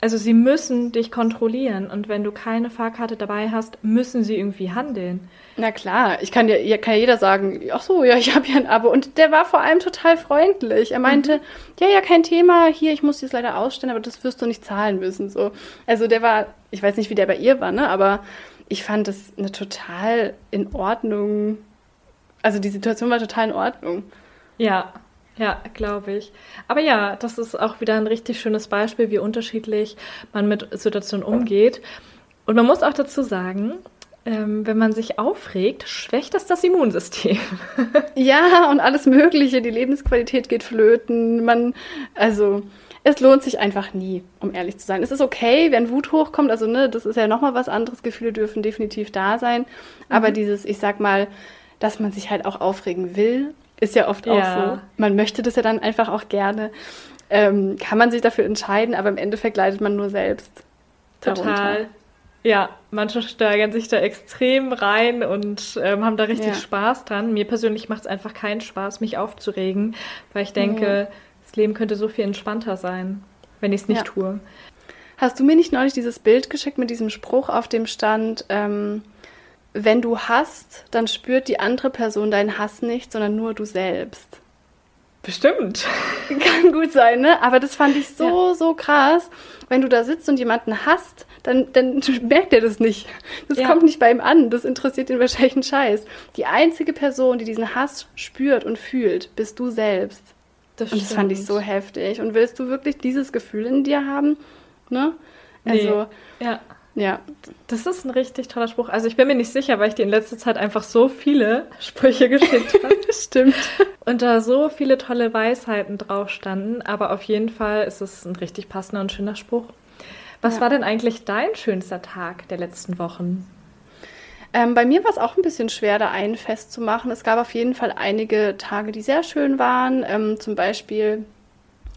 Also sie müssen dich kontrollieren und wenn du keine Fahrkarte dabei hast, müssen sie irgendwie handeln. Na klar, ich kann ja, kann ja jeder sagen, ach so, ja, ich habe ja ein Abo. Und der war vor allem total freundlich. Er meinte, mhm. ja, ja, kein Thema, hier, ich muss das leider ausstellen, aber das wirst du nicht zahlen müssen. So. Also der war, ich weiß nicht, wie der bei ihr war, ne? Aber ich fand das eine total in Ordnung. Also die Situation war total in Ordnung. Ja, ja, glaube ich. Aber ja, das ist auch wieder ein richtig schönes Beispiel, wie unterschiedlich man mit Situationen umgeht. Und man muss auch dazu sagen, ähm, wenn man sich aufregt, schwächt das das Immunsystem. ja, und alles Mögliche. Die Lebensqualität geht flöten. Man, also, es lohnt sich einfach nie, um ehrlich zu sein. Es ist okay, wenn Wut hochkommt. Also, ne, das ist ja nochmal was anderes. Gefühle dürfen definitiv da sein. Aber mhm. dieses, ich sag mal, dass man sich halt auch aufregen will ist ja oft ja. auch so. Man möchte das ja dann einfach auch gerne. Ähm, kann man sich dafür entscheiden, aber im Endeffekt leidet man nur selbst. Total. Darunter. Ja, manche steigern sich da extrem rein und ähm, haben da richtig ja. Spaß dran. Mir persönlich macht es einfach keinen Spaß, mich aufzuregen, weil ich denke, ja. das Leben könnte so viel entspannter sein, wenn ich es nicht ja. tue. Hast du mir nicht neulich dieses Bild geschickt mit diesem Spruch, auf dem stand, ähm, wenn du hasst, dann spürt die andere Person deinen Hass nicht, sondern nur du selbst. Bestimmt. Kann gut sein, ne? Aber das fand ich so, ja. so krass. Wenn du da sitzt und jemanden hasst, dann, dann merkt er das nicht. Das ja. kommt nicht bei ihm an. Das interessiert ihn wahrscheinlich einen Scheiß. Die einzige Person, die diesen Hass spürt und fühlt, bist du selbst. Das und das fand ich so heftig. Und willst du wirklich dieses Gefühl in dir haben? Ne? Also, nee. ja. Ja, das ist ein richtig toller Spruch. Also ich bin mir nicht sicher, weil ich dir in letzter Zeit einfach so viele Sprüche geschickt habe. Stimmt. Und da so viele tolle Weisheiten drauf standen. Aber auf jeden Fall ist es ein richtig passender und schöner Spruch. Was ja. war denn eigentlich dein schönster Tag der letzten Wochen? Ähm, bei mir war es auch ein bisschen schwer, da einen festzumachen. Es gab auf jeden Fall einige Tage, die sehr schön waren. Ähm, zum Beispiel,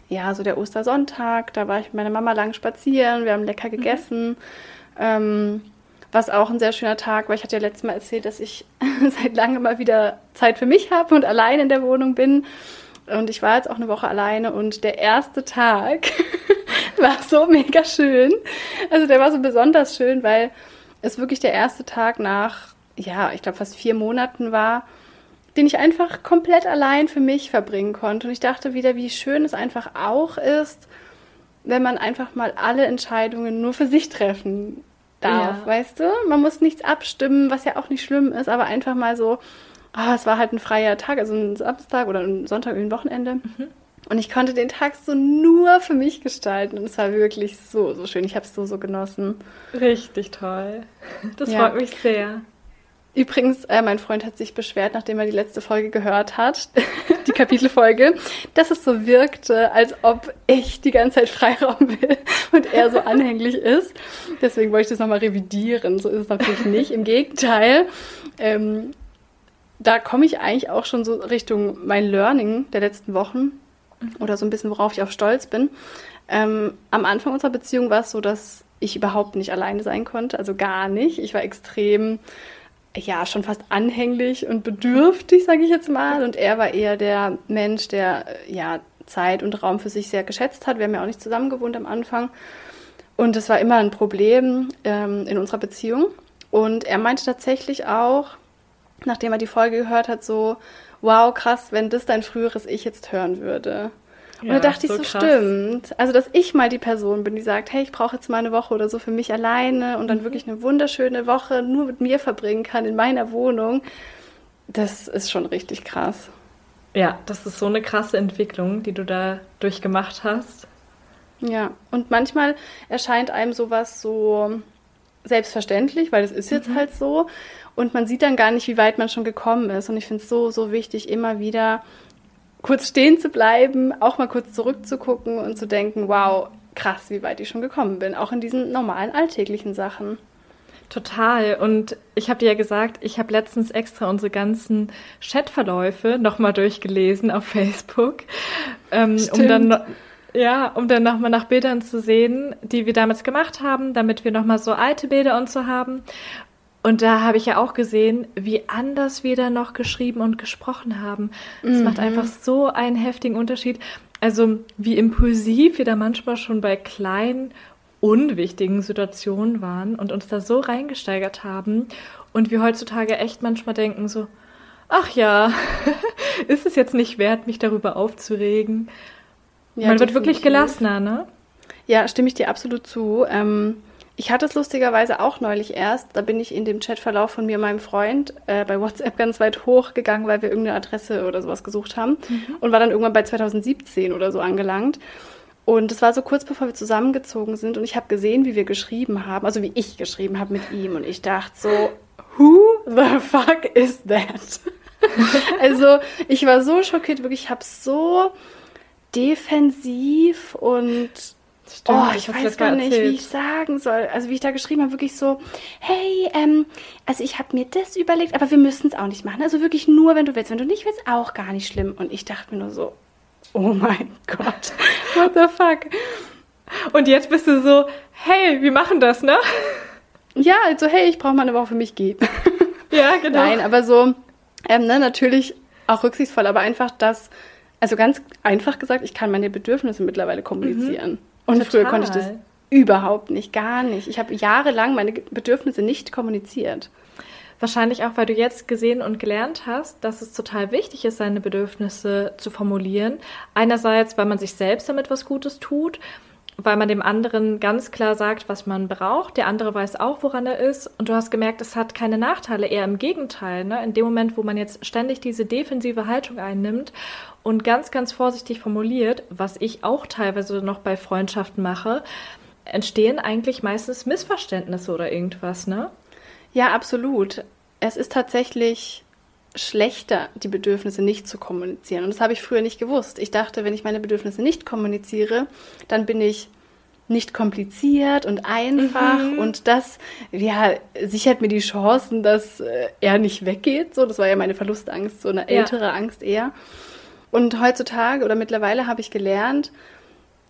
ja, so der Ostersonntag. Da war ich mit meiner Mama lang spazieren. Wir haben lecker mhm. gegessen. Mhm. Ähm, was auch ein sehr schöner Tag, weil ich hatte ja letztes Mal erzählt, dass ich seit langem mal wieder Zeit für mich habe und allein in der Wohnung bin. Und ich war jetzt auch eine Woche alleine und der erste Tag war so mega schön. Also der war so besonders schön, weil es wirklich der erste Tag nach, ja, ich glaube fast vier Monaten war, den ich einfach komplett allein für mich verbringen konnte. Und ich dachte wieder, wie schön es einfach auch ist, wenn man einfach mal alle Entscheidungen nur für sich treffen darf, ja. weißt du? Man muss nichts abstimmen, was ja auch nicht schlimm ist, aber einfach mal so, oh, es war halt ein freier Tag, also ein Samstag oder ein Sonntag, ein Wochenende. Mhm. Und ich konnte den Tag so nur für mich gestalten. Und es war wirklich so, so schön. Ich habe es so, so genossen. Richtig toll. Das ja. freut mich sehr. Übrigens, äh, mein Freund hat sich beschwert, nachdem er die letzte Folge gehört hat, die Kapitelfolge, dass es so wirkte, als ob ich die ganze Zeit Freiraum will und er so anhänglich ist. Deswegen wollte ich das nochmal revidieren. So ist es natürlich nicht. Im Gegenteil. Ähm, da komme ich eigentlich auch schon so Richtung mein Learning der letzten Wochen oder so ein bisschen, worauf ich auch stolz bin. Ähm, am Anfang unserer Beziehung war es so, dass ich überhaupt nicht alleine sein konnte, also gar nicht. Ich war extrem, ja, schon fast anhänglich und bedürftig, sage ich jetzt mal. Und er war eher der Mensch, der ja Zeit und Raum für sich sehr geschätzt hat. Wir haben ja auch nicht zusammen gewohnt am Anfang. Und es war immer ein Problem ähm, in unserer Beziehung. Und er meinte tatsächlich auch, nachdem er die Folge gehört hat, so, wow, krass, wenn das dein früheres Ich jetzt hören würde. Und ja, da dachte so ich so, krass. stimmt. Also, dass ich mal die Person bin, die sagt, hey, ich brauche jetzt mal eine Woche oder so für mich alleine und dann mhm. wirklich eine wunderschöne Woche nur mit mir verbringen kann in meiner Wohnung. Das ist schon richtig krass. Ja, das ist so eine krasse Entwicklung, die du da durchgemacht hast. Ja, und manchmal erscheint einem sowas so selbstverständlich, weil es ist jetzt mhm. halt so. Und man sieht dann gar nicht, wie weit man schon gekommen ist. Und ich finde es so, so wichtig, immer wieder kurz stehen zu bleiben, auch mal kurz zurückzugucken und zu denken, wow, krass, wie weit ich schon gekommen bin, auch in diesen normalen alltäglichen Sachen. Total. Und ich habe dir ja gesagt, ich habe letztens extra unsere ganzen Chatverläufe nochmal durchgelesen auf Facebook, ähm, um dann ja, um dann nochmal nach Bildern zu sehen, die wir damals gemacht haben, damit wir nochmal so alte Bilder und so haben. Und da habe ich ja auch gesehen, wie anders wir da noch geschrieben und gesprochen haben. Es mhm. macht einfach so einen heftigen Unterschied. Also wie impulsiv wir da manchmal schon bei kleinen, unwichtigen Situationen waren und uns da so reingesteigert haben. Und wir heutzutage echt manchmal denken so, ach ja, ist es jetzt nicht wert, mich darüber aufzuregen? Ja, Man wird wirklich gelassener, ne? Ja, stimme ich dir absolut zu. Ähm ich hatte es lustigerweise auch neulich erst. Da bin ich in dem Chatverlauf von mir und meinem Freund äh, bei WhatsApp ganz weit hochgegangen, weil wir irgendeine Adresse oder sowas gesucht haben. Mhm. Und war dann irgendwann bei 2017 oder so angelangt. Und es war so kurz bevor wir zusammengezogen sind und ich habe gesehen, wie wir geschrieben haben, also wie ich geschrieben habe mit ihm. Und ich dachte so, who the fuck is that? also ich war so schockiert, wirklich, ich habe so defensiv und Stimmt, oh, ich weiß gar nicht, erzählt. wie ich sagen soll. Also wie ich da geschrieben habe, wirklich so, hey, ähm, also ich habe mir das überlegt, aber wir müssen es auch nicht machen. Also wirklich nur, wenn du willst. Wenn du nicht willst, auch gar nicht schlimm. Und ich dachte mir nur so, oh mein Gott, what the fuck. Und jetzt bist du so, hey, wir machen das, ne? Ja, also hey, ich brauche mal eine Woche für mich gehen. Ja, genau. Nein, aber so, ähm, ne, natürlich auch rücksichtsvoll, aber einfach das, also ganz einfach gesagt, ich kann meine Bedürfnisse mittlerweile kommunizieren. Mhm. Und Total. früher konnte ich das überhaupt nicht, gar nicht. Ich habe jahrelang meine Bedürfnisse nicht kommuniziert. Wahrscheinlich auch, weil du jetzt gesehen und gelernt hast, dass es total wichtig ist, seine Bedürfnisse zu formulieren. Einerseits, weil man sich selbst damit was Gutes tut, weil man dem anderen ganz klar sagt, was man braucht. Der andere weiß auch, woran er ist. Und du hast gemerkt, es hat keine Nachteile, eher im Gegenteil. Ne? In dem Moment, wo man jetzt ständig diese defensive Haltung einnimmt und ganz, ganz vorsichtig formuliert, was ich auch teilweise noch bei Freundschaften mache, entstehen eigentlich meistens Missverständnisse oder irgendwas, ne? Ja, absolut. Es ist tatsächlich schlechter, die Bedürfnisse nicht zu kommunizieren. Und das habe ich früher nicht gewusst. Ich dachte, wenn ich meine Bedürfnisse nicht kommuniziere, dann bin ich nicht kompliziert und einfach mhm. und das ja, sichert mir die Chancen, dass äh, er nicht weggeht. So, das war ja meine Verlustangst, so eine ältere ja. Angst eher. Und heutzutage oder mittlerweile habe ich gelernt,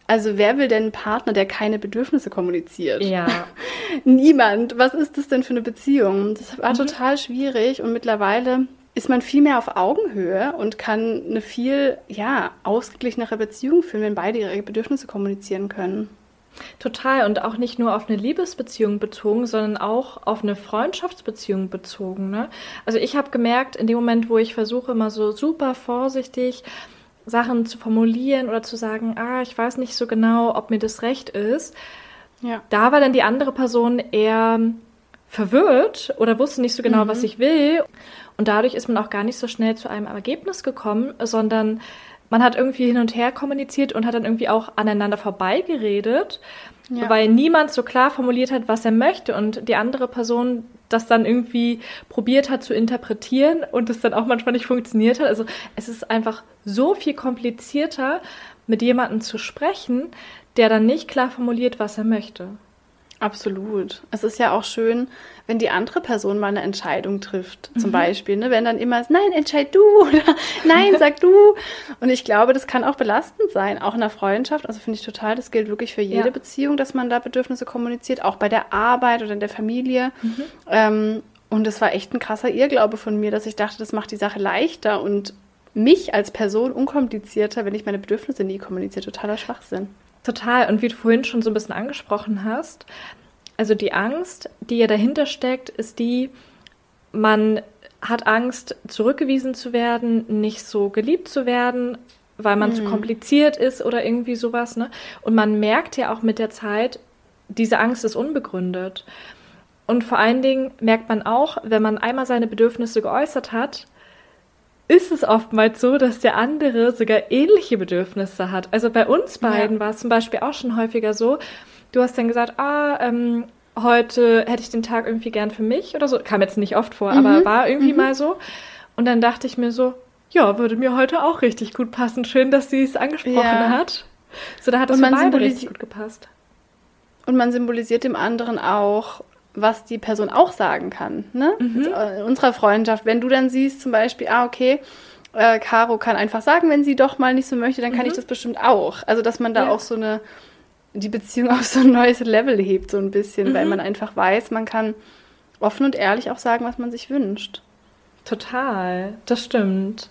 also wer will denn einen Partner, der keine Bedürfnisse kommuniziert? Ja. Niemand. Was ist das denn für eine Beziehung? Das war mhm. total schwierig und mittlerweile ist man viel mehr auf Augenhöhe und kann eine viel ja, ausgeglichenere Beziehung führen, wenn beide ihre Bedürfnisse kommunizieren können. Total und auch nicht nur auf eine Liebesbeziehung bezogen, sondern auch auf eine Freundschaftsbeziehung bezogen. Ne? Also ich habe gemerkt, in dem Moment, wo ich versuche, immer so super vorsichtig Sachen zu formulieren oder zu sagen, ah, ich weiß nicht so genau, ob mir das recht ist, ja. da war dann die andere Person eher verwirrt oder wusste nicht so genau, mhm. was ich will. Und dadurch ist man auch gar nicht so schnell zu einem Ergebnis gekommen, sondern man hat irgendwie hin und her kommuniziert und hat dann irgendwie auch aneinander vorbeigeredet, ja. weil niemand so klar formuliert hat, was er möchte und die andere Person das dann irgendwie probiert hat zu interpretieren und es dann auch manchmal nicht funktioniert hat. Also es ist einfach so viel komplizierter, mit jemandem zu sprechen, der dann nicht klar formuliert, was er möchte. Absolut. Es ist ja auch schön, wenn die andere Person mal eine Entscheidung trifft, zum mhm. Beispiel. Ne? Wenn dann immer ist, nein, entscheid du oder nein, sag du. Und ich glaube, das kann auch belastend sein, auch in der Freundschaft. Also finde ich total, das gilt wirklich für jede ja. Beziehung, dass man da Bedürfnisse kommuniziert, auch bei der Arbeit oder in der Familie. Mhm. Ähm, und es war echt ein krasser Irrglaube von mir, dass ich dachte, das macht die Sache leichter und mich als Person unkomplizierter, wenn ich meine Bedürfnisse nie kommuniziere. Totaler Schwachsinn. Total. Und wie du vorhin schon so ein bisschen angesprochen hast, also die Angst, die ja dahinter steckt, ist die, man hat Angst, zurückgewiesen zu werden, nicht so geliebt zu werden, weil man mhm. zu kompliziert ist oder irgendwie sowas. Ne? Und man merkt ja auch mit der Zeit, diese Angst ist unbegründet. Und vor allen Dingen merkt man auch, wenn man einmal seine Bedürfnisse geäußert hat, ist es oftmals so, dass der andere sogar ähnliche Bedürfnisse hat. Also bei uns beiden ja. war es zum Beispiel auch schon häufiger so, du hast dann gesagt, ah, ähm, heute hätte ich den Tag irgendwie gern für mich oder so. Kam jetzt nicht oft vor, mhm. aber war irgendwie mhm. mal so. Und dann dachte ich mir so, ja, würde mir heute auch richtig gut passen. Schön, dass sie es angesprochen ja. hat. So, da hat es für beide richtig gut gepasst. Und man symbolisiert dem anderen auch, was die Person auch sagen kann. Ne? Mhm. Äh, in unserer Freundschaft, wenn du dann siehst zum Beispiel, ah, okay, äh, Caro kann einfach sagen, wenn sie doch mal nicht so möchte, dann kann mhm. ich das bestimmt auch. Also, dass man da ja. auch so eine, die Beziehung auf so ein neues Level hebt, so ein bisschen, mhm. weil man einfach weiß, man kann offen und ehrlich auch sagen, was man sich wünscht. Total, das stimmt.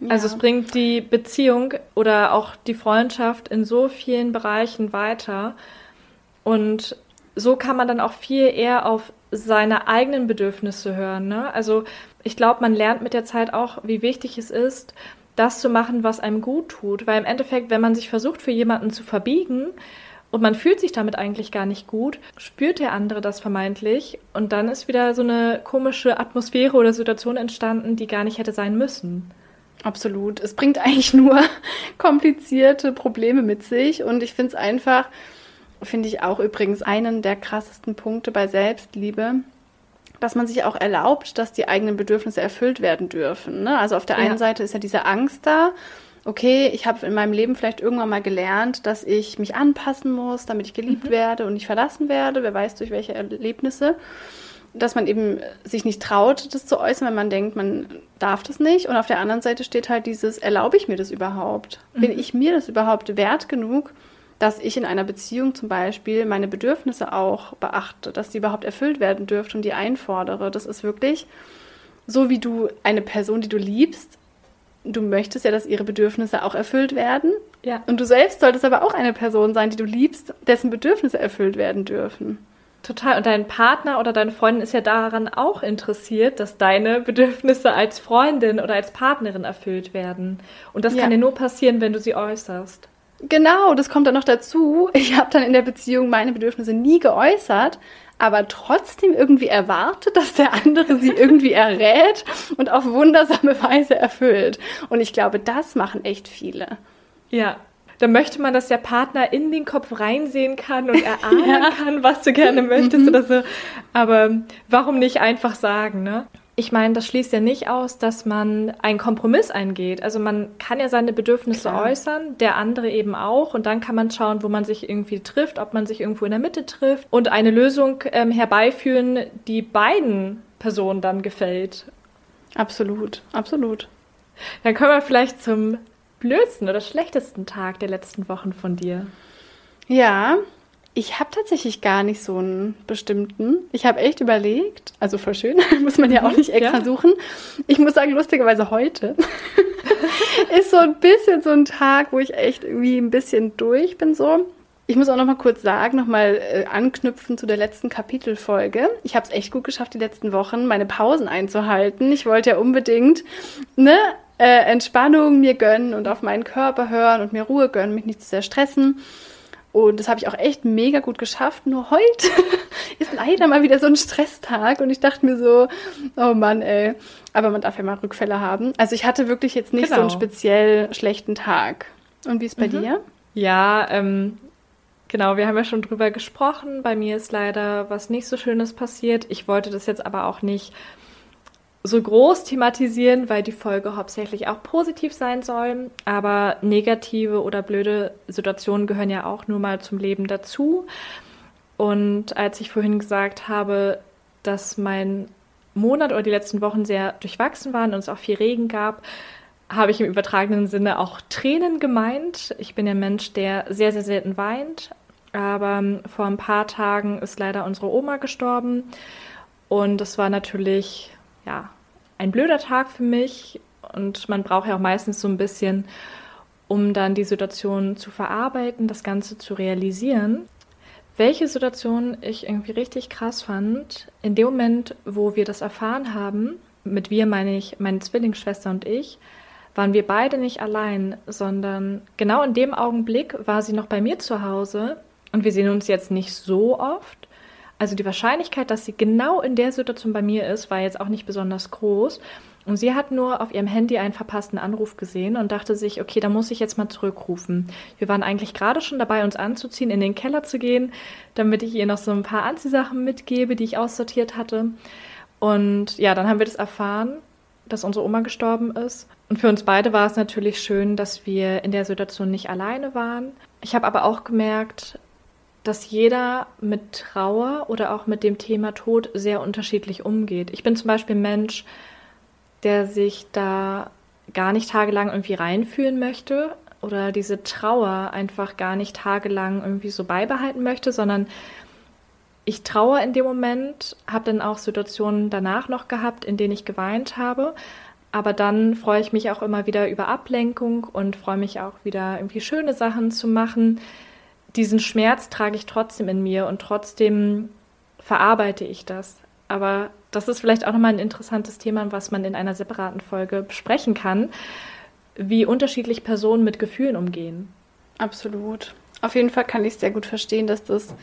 Ja. Also es bringt die Beziehung oder auch die Freundschaft in so vielen Bereichen weiter. Und so kann man dann auch viel eher auf seine eigenen Bedürfnisse hören. Ne? Also ich glaube, man lernt mit der Zeit auch, wie wichtig es ist, das zu machen, was einem gut tut. Weil im Endeffekt, wenn man sich versucht, für jemanden zu verbiegen und man fühlt sich damit eigentlich gar nicht gut, spürt der andere das vermeintlich und dann ist wieder so eine komische Atmosphäre oder Situation entstanden, die gar nicht hätte sein müssen. Absolut. Es bringt eigentlich nur komplizierte Probleme mit sich und ich finde es einfach finde ich auch übrigens einen der krassesten Punkte bei Selbstliebe, dass man sich auch erlaubt, dass die eigenen Bedürfnisse erfüllt werden dürfen. Ne? Also auf der ja. einen Seite ist ja diese Angst da, okay, ich habe in meinem Leben vielleicht irgendwann mal gelernt, dass ich mich anpassen muss, damit ich geliebt mhm. werde und nicht verlassen werde, wer weiß durch welche Erlebnisse, dass man eben sich nicht traut, das zu äußern, wenn man denkt, man darf das nicht. Und auf der anderen Seite steht halt dieses, erlaube ich mir das überhaupt? Mhm. Bin ich mir das überhaupt wert genug, dass ich in einer Beziehung zum Beispiel meine Bedürfnisse auch beachte, dass die überhaupt erfüllt werden dürfen und die einfordere. Das ist wirklich so, wie du eine Person, die du liebst, du möchtest ja, dass ihre Bedürfnisse auch erfüllt werden. Ja. Und du selbst solltest aber auch eine Person sein, die du liebst, dessen Bedürfnisse erfüllt werden dürfen. Total. Und dein Partner oder deine Freundin ist ja daran auch interessiert, dass deine Bedürfnisse als Freundin oder als Partnerin erfüllt werden. Und das ja. kann dir nur passieren, wenn du sie äußerst. Genau, das kommt dann noch dazu. Ich habe dann in der Beziehung meine Bedürfnisse nie geäußert, aber trotzdem irgendwie erwartet, dass der andere sie irgendwie errät und auf wundersame Weise erfüllt. Und ich glaube, das machen echt viele. Ja. Da möchte man, dass der Partner in den Kopf reinsehen kann und erahnen ja. kann, was du gerne möchtest mhm. oder so. Aber warum nicht einfach sagen, ne? Ich meine, das schließt ja nicht aus, dass man einen Kompromiss eingeht. Also man kann ja seine Bedürfnisse Klar. äußern, der andere eben auch. Und dann kann man schauen, wo man sich irgendwie trifft, ob man sich irgendwo in der Mitte trifft und eine Lösung ähm, herbeiführen, die beiden Personen dann gefällt. Absolut, absolut. Dann kommen wir vielleicht zum blödsten oder schlechtesten Tag der letzten Wochen von dir. Ja, Ich habe tatsächlich gar nicht so einen bestimmten. Ich habe echt überlegt, also voll schön, muss man ja auch nicht extra ja. suchen. Ich muss sagen, lustigerweise heute ist so ein bisschen so ein Tag, wo ich echt irgendwie ein bisschen durch bin so. Ich muss auch noch mal kurz sagen, noch mal äh, anknüpfen zu der letzten Kapitelfolge. Ich habe es echt gut geschafft, die letzten Wochen meine Pausen einzuhalten. Ich wollte ja unbedingt ne, äh, Entspannung mir gönnen und auf meinen Körper hören und mir Ruhe gönnen, mich nicht zu sehr stressen. Und das habe ich auch echt mega gut geschafft. Nur heute ist leider mal wieder so ein Stresstag und ich dachte mir so, oh Mann, ey. Aber man darf ja mal Rückfälle haben. Also ich hatte wirklich jetzt nicht genau. so einen genau. speziell schlechten Tag. Und wie ist bei mhm. dir? Ja, ähm, genau, wir haben ja schon drüber gesprochen. Bei mir ist leider was nicht so Schönes passiert. Ich wollte das jetzt aber auch nicht so groß thematisieren, weil die Folge hauptsächlich auch positiv sein soll. Aber negative oder blöde Situationen gehören ja auch nur mal zum Leben dazu. Und als ich vorhin gesagt habe, dass mein Monat oder die letzten Wochen sehr durchwachsen waren und es auch viel Regen gab, habe ich im übertragenen Sinne auch Tränen gemeint. Ich bin ein Mensch, der sehr, sehr selten weint. Aber vor ein paar Tagen ist leider unsere Oma gestorben. Und das war natürlich ja, ein blöder Tag für mich. Und man braucht ja auch meistens so ein bisschen, um dann die Situation zu verarbeiten, das Ganze zu realisieren. Welche Situation ich irgendwie richtig krass fand, in dem Moment, wo wir das erfahren haben, mit wir meine ich meine Zwillingsschwester und ich, waren wir beide nicht allein, sondern genau in dem Augenblick war sie noch bei mir zu Hause. Und wir sehen uns jetzt nicht so oft, also die Wahrscheinlichkeit, dass sie genau in der Situation bei mir ist, war jetzt auch nicht besonders groß. Und sie hat nur auf ihrem Handy einen verpassten Anruf gesehen und dachte sich, okay, da muss ich jetzt mal zurückrufen. Wir waren eigentlich gerade schon dabei, uns anzuziehen, in den Keller zu gehen, damit ich ihr noch so ein paar Anziehsachen mitgebe, die ich aussortiert hatte. Und ja, dann haben wir das erfahren, dass unsere Oma gestorben ist. Und für uns beide war es natürlich schön, dass wir in der Situation nicht alleine waren. Ich habe aber auch gemerkt, dass jeder mit Trauer oder auch mit dem Thema Tod sehr unterschiedlich umgeht. Ich bin zum Beispiel ein Mensch, der sich da gar nicht tagelang irgendwie reinfühlen möchte oder diese Trauer einfach gar nicht tagelang irgendwie so beibehalten möchte, sondern ich trauere in dem Moment, habe dann auch Situationen danach noch gehabt, in denen ich geweint habe. Aber dann freue ich mich auch immer wieder über Ablenkung und freue mich auch wieder irgendwie schöne Sachen zu machen, diesen Schmerz trage ich trotzdem in mir und trotzdem verarbeite ich das. Aber das ist vielleicht auch nochmal ein interessantes Thema, was man in einer separaten Folge besprechen kann, wie unterschiedlich Personen mit Gefühlen umgehen. Absolut. Auf jeden Fall kann ich sehr gut verstehen, dass das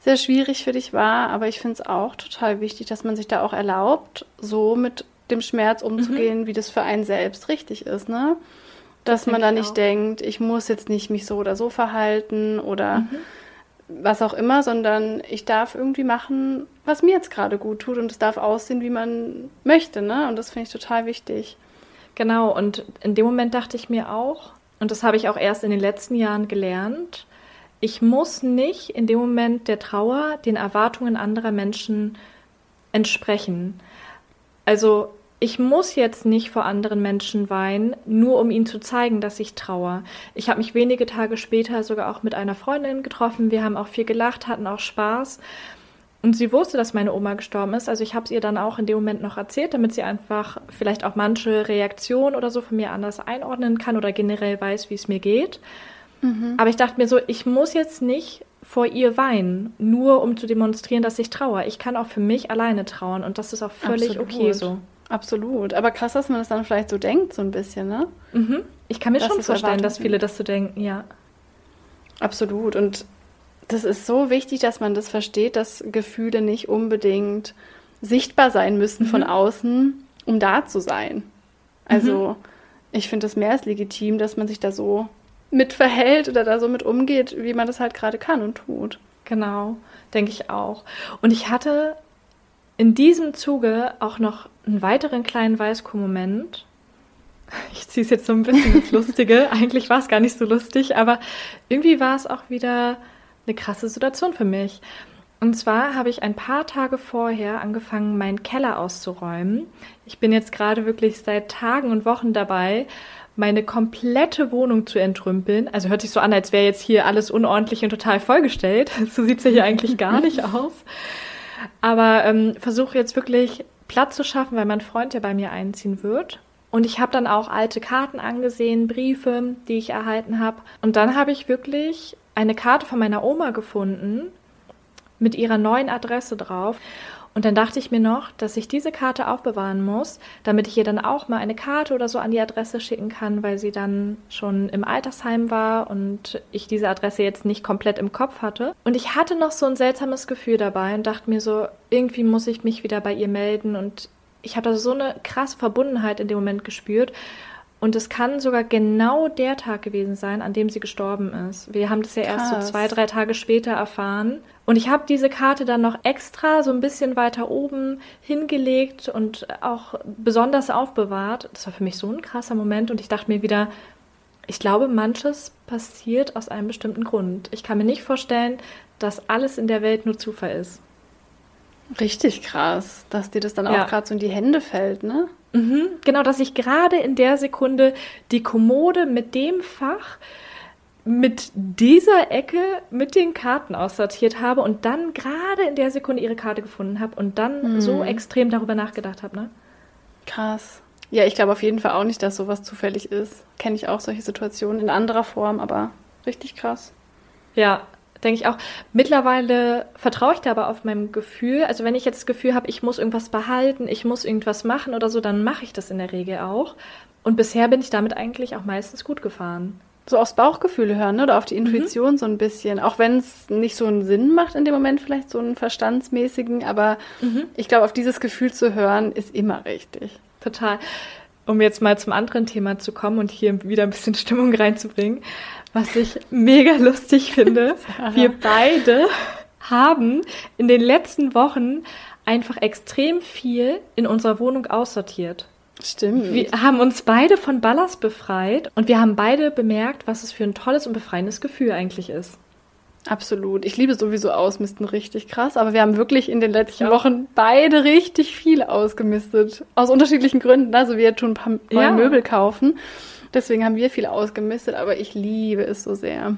sehr schwierig für dich war, aber ich finde es auch total wichtig, dass man sich da auch erlaubt, so mit dem Schmerz umzugehen, mhm. wie das für einen selbst richtig ist, ne? Dass man da nicht auch. denkt, ich muss jetzt nicht mich so oder so verhalten oder mhm. was auch immer, sondern ich darf irgendwie machen, was mir jetzt gerade gut tut und es darf aussehen, wie man möchte, ne? Und das finde ich total wichtig. Genau, und in dem Moment dachte ich mir auch, und das habe ich auch erst in den letzten Jahren gelernt, ich muss nicht in dem Moment der Trauer den Erwartungen anderer Menschen entsprechen. Also ich muss jetzt nicht vor anderen Menschen weinen, nur um ihnen zu zeigen, dass ich trauere. Ich habe mich wenige Tage später sogar auch mit einer Freundin getroffen. Wir haben auch viel gelacht, hatten auch Spaß. Und sie wusste, dass meine Oma gestorben ist. Also ich habe es ihr dann auch in dem Moment noch erzählt, damit sie einfach vielleicht auch manche Reaktionen oder so von mir anders einordnen kann oder generell weiß, wie es mir geht. Mhm. Aber ich dachte mir so, ich muss jetzt nicht vor ihr weinen, nur um zu demonstrieren, dass ich trauere. Ich kann auch für mich alleine trauern und das ist auch völlig Absolut. okay so. Absolut. Aber krass, dass man das dann vielleicht so denkt, so ein bisschen, ne? Mhm. Ich kann mir das schon vorstellen, dass viele das so denken, ja. Absolut. Und das ist so wichtig, dass man das versteht, dass Gefühle nicht unbedingt sichtbar sein müssen mhm. von außen, um da zu sein. Also, mhm. ich finde es mehr als legitim, dass man sich da so mit verhält oder da so mit umgeht, wie man das halt gerade kann und tut. Genau, denke ich auch. Und ich hatte in diesem Zuge auch noch einen weiteren kleinen Weißkuh-Moment. Ich ziehe es jetzt so ein bisschen ins Lustige. Eigentlich war es gar nicht so lustig, aber irgendwie war es auch wieder eine krasse Situation für mich. Und zwar habe ich ein paar Tage vorher angefangen, meinen Keller auszuräumen. Ich bin jetzt gerade wirklich seit Tagen und Wochen dabei, meine komplette Wohnung zu entrümpeln. Also hört sich so an, als wäre jetzt hier alles unordentlich und total vollgestellt. So sieht es ja hier eigentlich gar nicht aus. Aber ähm, versuche jetzt wirklich Platz zu schaffen, weil mein Freund ja bei mir einziehen wird. Und ich habe dann auch alte Karten angesehen, Briefe, die ich erhalten habe. Und dann habe ich wirklich eine Karte von meiner Oma gefunden mit ihrer neuen Adresse drauf. Und dann dachte ich mir noch, dass ich diese Karte aufbewahren muss, damit ich ihr dann auch mal eine Karte oder so an die Adresse schicken kann, weil sie dann schon im Altersheim war und ich diese Adresse jetzt nicht komplett im Kopf hatte. Und ich hatte noch so ein seltsames Gefühl dabei und dachte mir so, irgendwie muss ich mich wieder bei ihr melden und ich habe da so eine krasse Verbundenheit in dem Moment gespürt. Und es kann sogar genau der Tag gewesen sein, an dem sie gestorben ist. Wir haben das ja Krass. erst so zwei, drei Tage später erfahren. Und ich habe diese Karte dann noch extra so ein bisschen weiter oben hingelegt und auch besonders aufbewahrt. Das war für mich so ein krasser Moment und ich dachte mir wieder, ich glaube, manches passiert aus einem bestimmten Grund. Ich kann mir nicht vorstellen, dass alles in der Welt nur Zufall ist. Richtig krass, dass dir das dann ja. auch gerade so in die Hände fällt, ne? Mhm, genau, dass ich gerade in der Sekunde die Kommode mit dem Fach mit dieser Ecke mit den Karten aussortiert habe und dann gerade in der Sekunde ihre Karte gefunden habe und dann mhm. so extrem darüber nachgedacht habe, ne? Krass. Ja, ich glaube auf jeden Fall auch nicht, dass sowas zufällig ist. Kenne ich auch solche Situationen in anderer Form, aber richtig krass. Ja, denke ich auch. Mittlerweile vertraue ich da aber auf meinem Gefühl. Also wenn ich jetzt das Gefühl habe, ich muss irgendwas behalten, ich muss irgendwas machen oder so, dann mache ich das in der Regel auch. Und bisher bin ich damit eigentlich auch meistens gut gefahren. So aufs Bauchgefühl hören ne? oder auf die mhm. Intuition mhm. so ein bisschen. Auch wenn es nicht so einen Sinn macht in dem Moment, vielleicht so einen verstandsmäßigen, aber mhm. ich glaube, auf dieses Gefühl zu hören, ist immer richtig. Total. Um jetzt mal zum anderen Thema zu kommen und hier wieder ein bisschen Stimmung reinzubringen was ich mega lustig finde. Wir beide haben in den letzten Wochen einfach extrem viel in unserer Wohnung aussortiert. Stimmt. Wir haben uns beide von Ballast befreit und wir haben beide bemerkt, was es für ein tolles und befreiendes Gefühl eigentlich ist. Absolut. Ich liebe sowieso Ausmisten richtig krass, aber wir haben wirklich in den letzten Wochen beide richtig viel ausgemistet. Aus unterschiedlichen Gründen. Also wir tun ein paar neue ja. Möbel kaufen Deswegen haben wir viel ausgemistet, aber ich liebe es so sehr.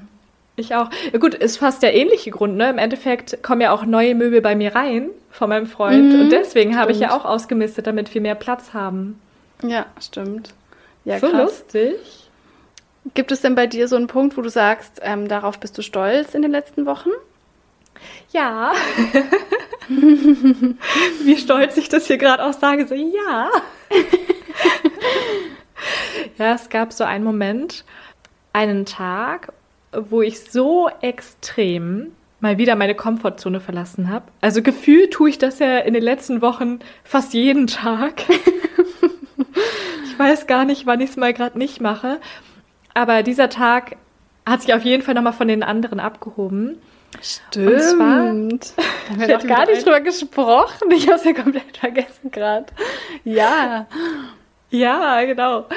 Ich auch. Ja, gut, ist fast der ähnliche Grund, ne? Im Endeffekt kommen ja auch neue Möbel bei mir rein von meinem Freund. Mhm, und deswegen habe ich ja auch ausgemistet, damit wir mehr Platz haben. Ja, stimmt. Ja, so krass. lustig. Gibt es denn bei dir so einen Punkt, wo du sagst, ähm, darauf bist du stolz in den letzten Wochen? Ja. Wie stolz ich das hier gerade auch sage, so ja. Ja, es gab so einen Moment, einen Tag, wo ich so extrem mal wieder meine Komfortzone verlassen habe. Also gefühlt tue ich das ja in den letzten Wochen fast jeden Tag. ich weiß gar nicht, wann ich es mal gerade nicht mache. Aber dieser Tag hat sich auf jeden Fall nochmal von den anderen abgehoben. Stimmt. Und zwar, da haben wir noch gar nicht drüber gesprochen. Ich habe es ja komplett vergessen gerade. Ja. Ja, genau.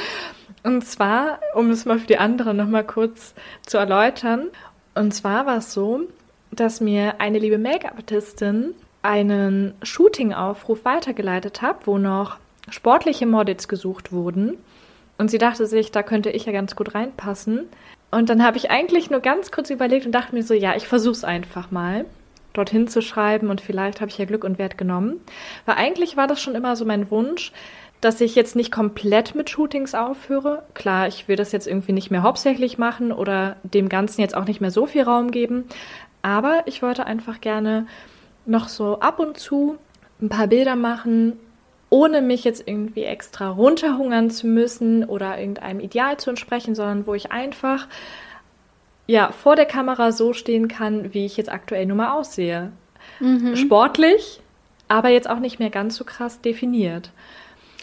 Und zwar, um es mal für die anderen nochmal kurz zu erläutern. Und zwar war es so, dass mir eine liebe Make-up-Artistin einen Shooting-Aufruf weitergeleitet hat, wo noch sportliche Models gesucht wurden. Und sie dachte sich, da könnte ich ja ganz gut reinpassen. Und dann habe ich eigentlich nur ganz kurz überlegt und dachte mir so, ja, ich versuche es einfach mal, dorthin zu schreiben und vielleicht habe ich ja Glück und Wert genommen. Weil eigentlich war das schon immer so mein Wunsch, dass ich jetzt nicht komplett mit Shootings aufhöre. Klar, ich will das jetzt irgendwie nicht mehr hauptsächlich machen oder dem Ganzen jetzt auch nicht mehr so viel Raum geben. Aber ich wollte einfach gerne noch so ab und zu ein paar Bilder machen, ohne mich jetzt irgendwie extra runterhungern zu müssen oder irgendeinem Ideal zu entsprechen, sondern wo ich einfach ja vor der Kamera so stehen kann, wie ich jetzt aktuell nun mal aussehe. Mhm. Sportlich, aber jetzt auch nicht mehr ganz so krass definiert.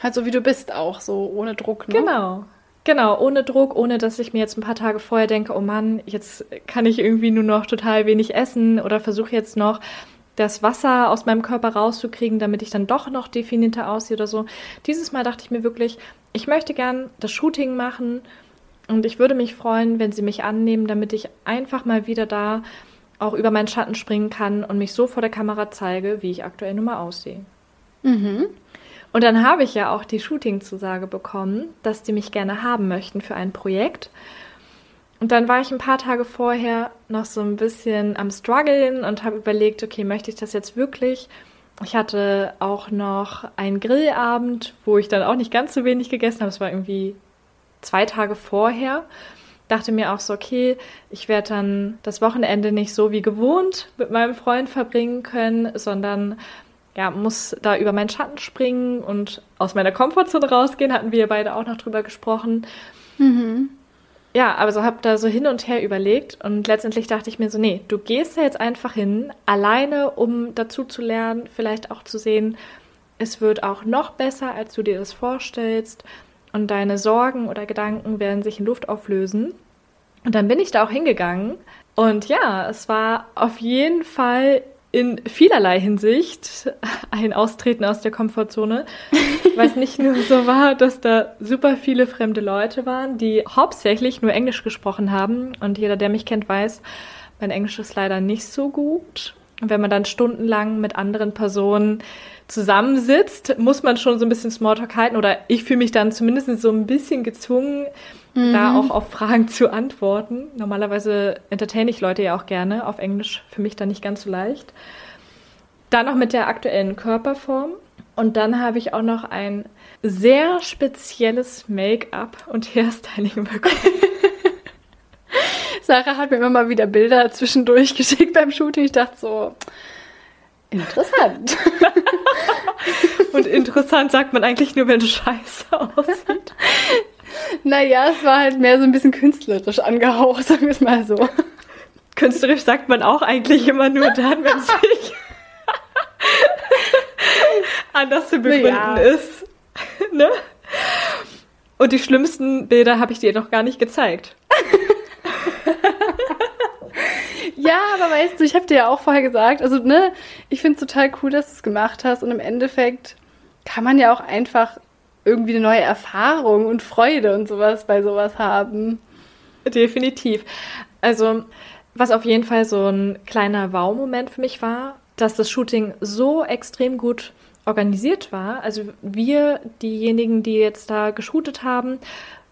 Halt so wie du bist auch, so ohne Druck, ne? Genau. Genau, ohne Druck, ohne dass ich mir jetzt ein paar Tage vorher denke, oh Mann, jetzt kann ich irgendwie nur noch total wenig essen oder versuche jetzt noch das Wasser aus meinem Körper rauszukriegen, damit ich dann doch noch definierter aussehe oder so. Dieses Mal dachte ich mir wirklich, ich möchte gern das Shooting machen und ich würde mich freuen, wenn sie mich annehmen, damit ich einfach mal wieder da auch über meinen Schatten springen kann und mich so vor der Kamera zeige, wie ich aktuell nun mal aussehe. Mhm. Und dann habe ich ja auch die Shooting-Zusage bekommen, dass die mich gerne haben möchten für ein Projekt. Und dann war ich ein paar Tage vorher noch so ein bisschen am struggeln und habe überlegt, okay, möchte ich das jetzt wirklich? Ich hatte auch noch einen Grillabend, wo ich dann auch nicht ganz so wenig gegessen habe. Es war irgendwie zwei Tage vorher. Dachte mir auch so, okay, ich werde dann das Wochenende nicht so wie gewohnt mit meinem Freund verbringen können, sondern ja, muss da über meinen Schatten springen und aus meiner Komfortzone rausgehen, hatten wir beide auch noch drüber gesprochen. Mhm. Ja, aber so habe da so hin und her überlegt und letztendlich dachte ich mir so, nee, du gehst da jetzt einfach hin, alleine, um dazu zu lernen, vielleicht auch zu sehen, es wird auch noch besser, als du dir das vorstellst und deine Sorgen oder Gedanken werden sich in Luft auflösen. Und dann bin ich da auch hingegangen und ja, es war auf jeden Fall in vielerlei Hinsicht ein Austreten aus der Komfortzone, weil es nicht nur so war, dass da super viele fremde Leute waren, die hauptsächlich nur Englisch gesprochen haben. Und jeder, der mich kennt, weiß, mein Englisch ist leider nicht so gut. Und wenn man dann stundenlang mit anderen Personen zusammensitzt, muss man schon so ein bisschen Smalltalk halten. Oder ich fühle mich dann zumindest so ein bisschen gezwungen, mhm. da auch auf Fragen zu antworten. Normalerweise entertaine ich Leute ja auch gerne auf Englisch, für mich dann nicht ganz so leicht. Dann noch mit der aktuellen Körperform. Und dann habe ich auch noch ein sehr spezielles Make-up und Hairstyling bekommen. Sarah hat mir immer mal wieder Bilder zwischendurch geschickt beim Shooting. Ich dachte so, interessant. und interessant sagt man eigentlich nur, wenn es scheiße aussieht. Naja, es war halt mehr so ein bisschen künstlerisch angehaucht, sagen wir es mal so. Künstlerisch sagt man auch eigentlich immer nur dann, wenn es sich anders zu begründen ja. ist. ne? Und die schlimmsten Bilder habe ich dir noch gar nicht gezeigt. ja, aber weißt du, ich habe dir ja auch vorher gesagt, also ne, ich finde es total cool, dass du es gemacht hast und im Endeffekt kann man ja auch einfach irgendwie eine neue Erfahrung und Freude und sowas bei sowas haben. Definitiv. Also, was auf jeden Fall so ein kleiner Wow-Moment für mich war, dass das Shooting so extrem gut organisiert war. Also wir, diejenigen, die jetzt da geshootet haben,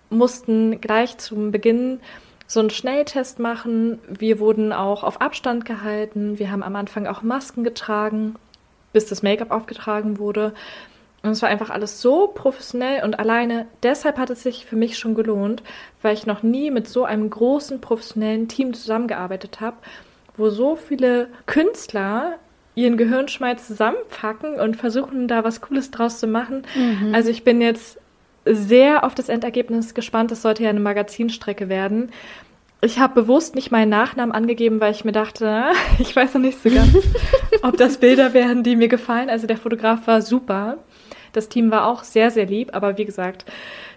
mussten gleich zum Beginn so einen Schnelltest machen. Wir wurden auch auf Abstand gehalten. Wir haben am Anfang auch Masken getragen, bis das Make-up aufgetragen wurde. Und es war einfach alles so professionell und alleine deshalb hat es sich für mich schon gelohnt, weil ich noch nie mit so einem großen professionellen Team zusammengearbeitet habe, wo so viele Künstler ihren Gehirnschmalz zusammenpacken und versuchen da was Cooles draus zu machen. Mhm. Also ich bin jetzt sehr auf das Endergebnis gespannt. Es sollte ja eine Magazinstrecke werden. Ich habe bewusst nicht meinen Nachnamen angegeben, weil ich mir dachte, ich weiß noch nicht so ganz, ob das Bilder werden, die mir gefallen. Also der Fotograf war super. Das Team war auch sehr, sehr lieb, aber wie gesagt,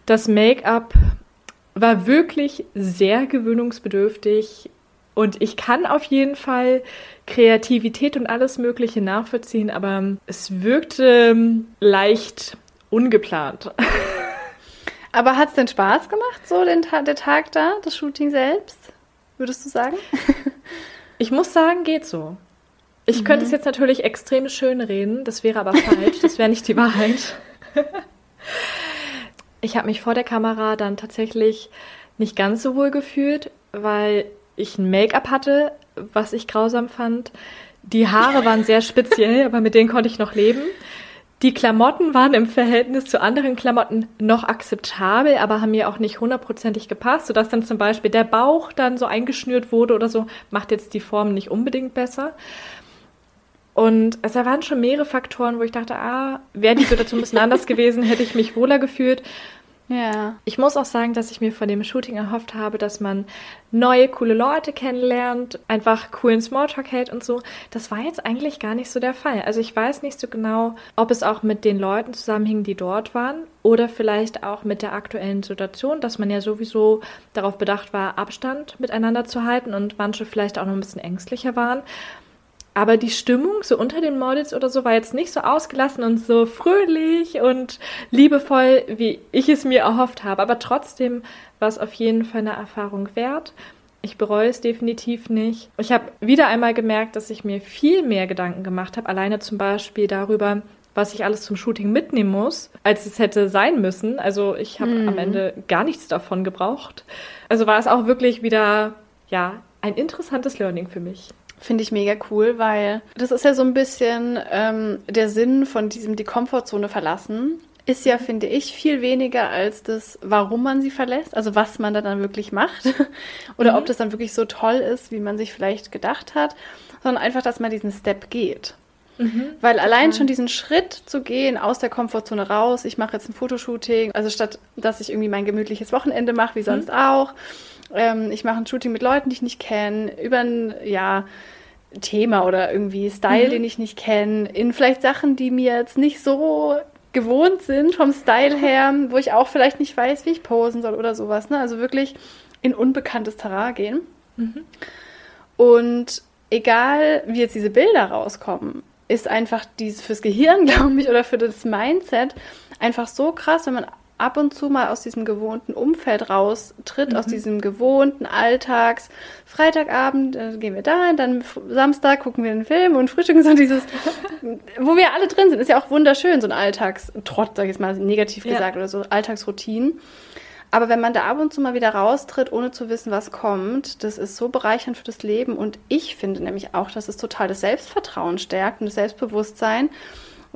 das Make-up war wirklich sehr gewöhnungsbedürftig und ich kann auf jeden Fall Kreativität und alles Mögliche nachvollziehen, aber es wirkte ähm, leicht ungeplant. Aber hat es denn Spaß gemacht, so den Ta der Tag da, das Shooting selbst? Würdest du sagen? ich muss sagen, geht so. Ich mhm. könnte es jetzt natürlich extrem schön reden, das wäre aber falsch, das wäre nicht die Wahrheit. ich habe mich vor der Kamera dann tatsächlich nicht ganz so wohl gefühlt, weil ich ein Make-up hatte, was ich grausam fand. Die Haare waren sehr speziell, aber mit denen konnte ich noch leben. Die Klamotten waren im Verhältnis zu anderen Klamotten noch akzeptabel, aber haben mir auch nicht hundertprozentig gepasst, sodass dann zum Beispiel der Bauch dann so eingeschnürt wurde oder so, macht jetzt die Form nicht unbedingt besser. Und es waren schon mehrere Faktoren, wo ich dachte, ah, wäre die Situation ein bisschen anders gewesen, hätte ich mich wohler gefühlt. Ja. Ich muss auch sagen, dass ich mir von dem Shooting erhofft habe, dass man neue, coole Leute kennenlernt, einfach coolen Smalltalk hält und so. Das war jetzt eigentlich gar nicht so der Fall. Also ich weiß nicht so genau, ob es auch mit den Leuten zusammenhing, die dort waren oder vielleicht auch mit der aktuellen Situation, dass man ja sowieso darauf bedacht war, Abstand miteinander zu halten und manche vielleicht auch noch ein bisschen ängstlicher waren. Aber die Stimmung so unter den Models oder so war jetzt nicht so ausgelassen und so fröhlich und liebevoll, wie ich es mir erhofft habe. Aber trotzdem war es auf jeden Fall eine Erfahrung wert. Ich bereue es definitiv nicht. Ich habe wieder einmal gemerkt, dass ich mir viel mehr Gedanken gemacht habe, alleine zum Beispiel darüber, was ich alles zum Shooting mitnehmen muss, als es hätte sein müssen. Also ich habe mhm. am Ende gar nichts davon gebraucht. Also war es auch wirklich wieder, ja, ein interessantes Learning für mich. Finde ich mega cool, weil das ist ja so ein bisschen ähm, der Sinn von diesem die Komfortzone verlassen ist ja, finde ich, viel weniger als das, warum man sie verlässt, also was man dann wirklich macht oder mhm. ob das dann wirklich so toll ist, wie man sich vielleicht gedacht hat, sondern einfach, dass man diesen Step geht. Mhm, Weil allein schon diesen Schritt zu gehen aus der Komfortzone raus, ich mache jetzt ein Fotoshooting, also statt dass ich irgendwie mein gemütliches Wochenende mache, wie mhm. sonst mhm. auch, ähm, ich mache ein Shooting mit Leuten, die ich nicht kenne, über ein, ja, Thema oder irgendwie Style, mhm. den ich nicht kenne, in vielleicht Sachen, die mir jetzt nicht so gewohnt sind vom Style her, wo ich auch vielleicht nicht weiß, wie ich posen soll oder sowas. Ne? Also wirklich in unbekanntes Terrain gehen. Mhm. Und egal, wie jetzt diese Bilder rauskommen, ist einfach dies fürs Gehirn, glaube ich, oder für das Mindset einfach so krass, wenn man ab und zu mal aus diesem gewohnten Umfeld raustritt, mhm. aus diesem gewohnten Alltags. Freitagabend äh, gehen wir da, dann Samstag gucken wir einen Film und frühstücken so dieses, wo wir alle drin sind. Ist ja auch wunderschön, so ein Alltagstrott, sag ich jetzt mal negativ gesagt, ja. oder so Alltagsroutinen. Aber wenn man da ab und zu mal wieder raustritt, ohne zu wissen, was kommt, das ist so bereichernd für das Leben. Und ich finde nämlich auch, dass es total das Selbstvertrauen stärkt und das Selbstbewusstsein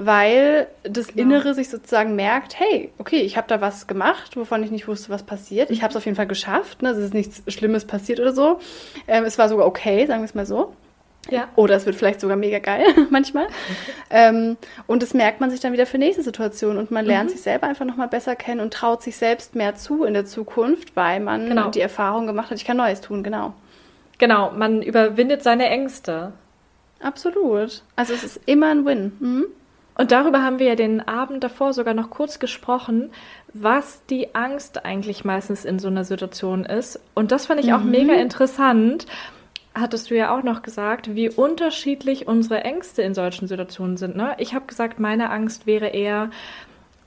weil das genau. Innere sich sozusagen merkt, hey, okay, ich habe da was gemacht, wovon ich nicht wusste, was passiert. Ich habe es auf jeden Fall geschafft, ne? es ist nichts Schlimmes passiert oder so. Ähm, es war sogar okay, sagen wir es mal so. Ja. Oder es wird vielleicht sogar mega geil manchmal. Okay. Ähm, und das merkt man sich dann wieder für nächste Situationen und man lernt mhm. sich selber einfach nochmal besser kennen und traut sich selbst mehr zu in der Zukunft, weil man genau. die Erfahrung gemacht hat, ich kann Neues tun, genau. Genau, man überwindet seine Ängste. Absolut. Also es ist immer ein Win. Mhm. Und darüber haben wir ja den Abend davor sogar noch kurz gesprochen, was die Angst eigentlich meistens in so einer Situation ist. Und das fand ich auch mhm. mega interessant. Hattest du ja auch noch gesagt, wie unterschiedlich unsere Ängste in solchen Situationen sind. Ne? Ich habe gesagt, meine Angst wäre eher,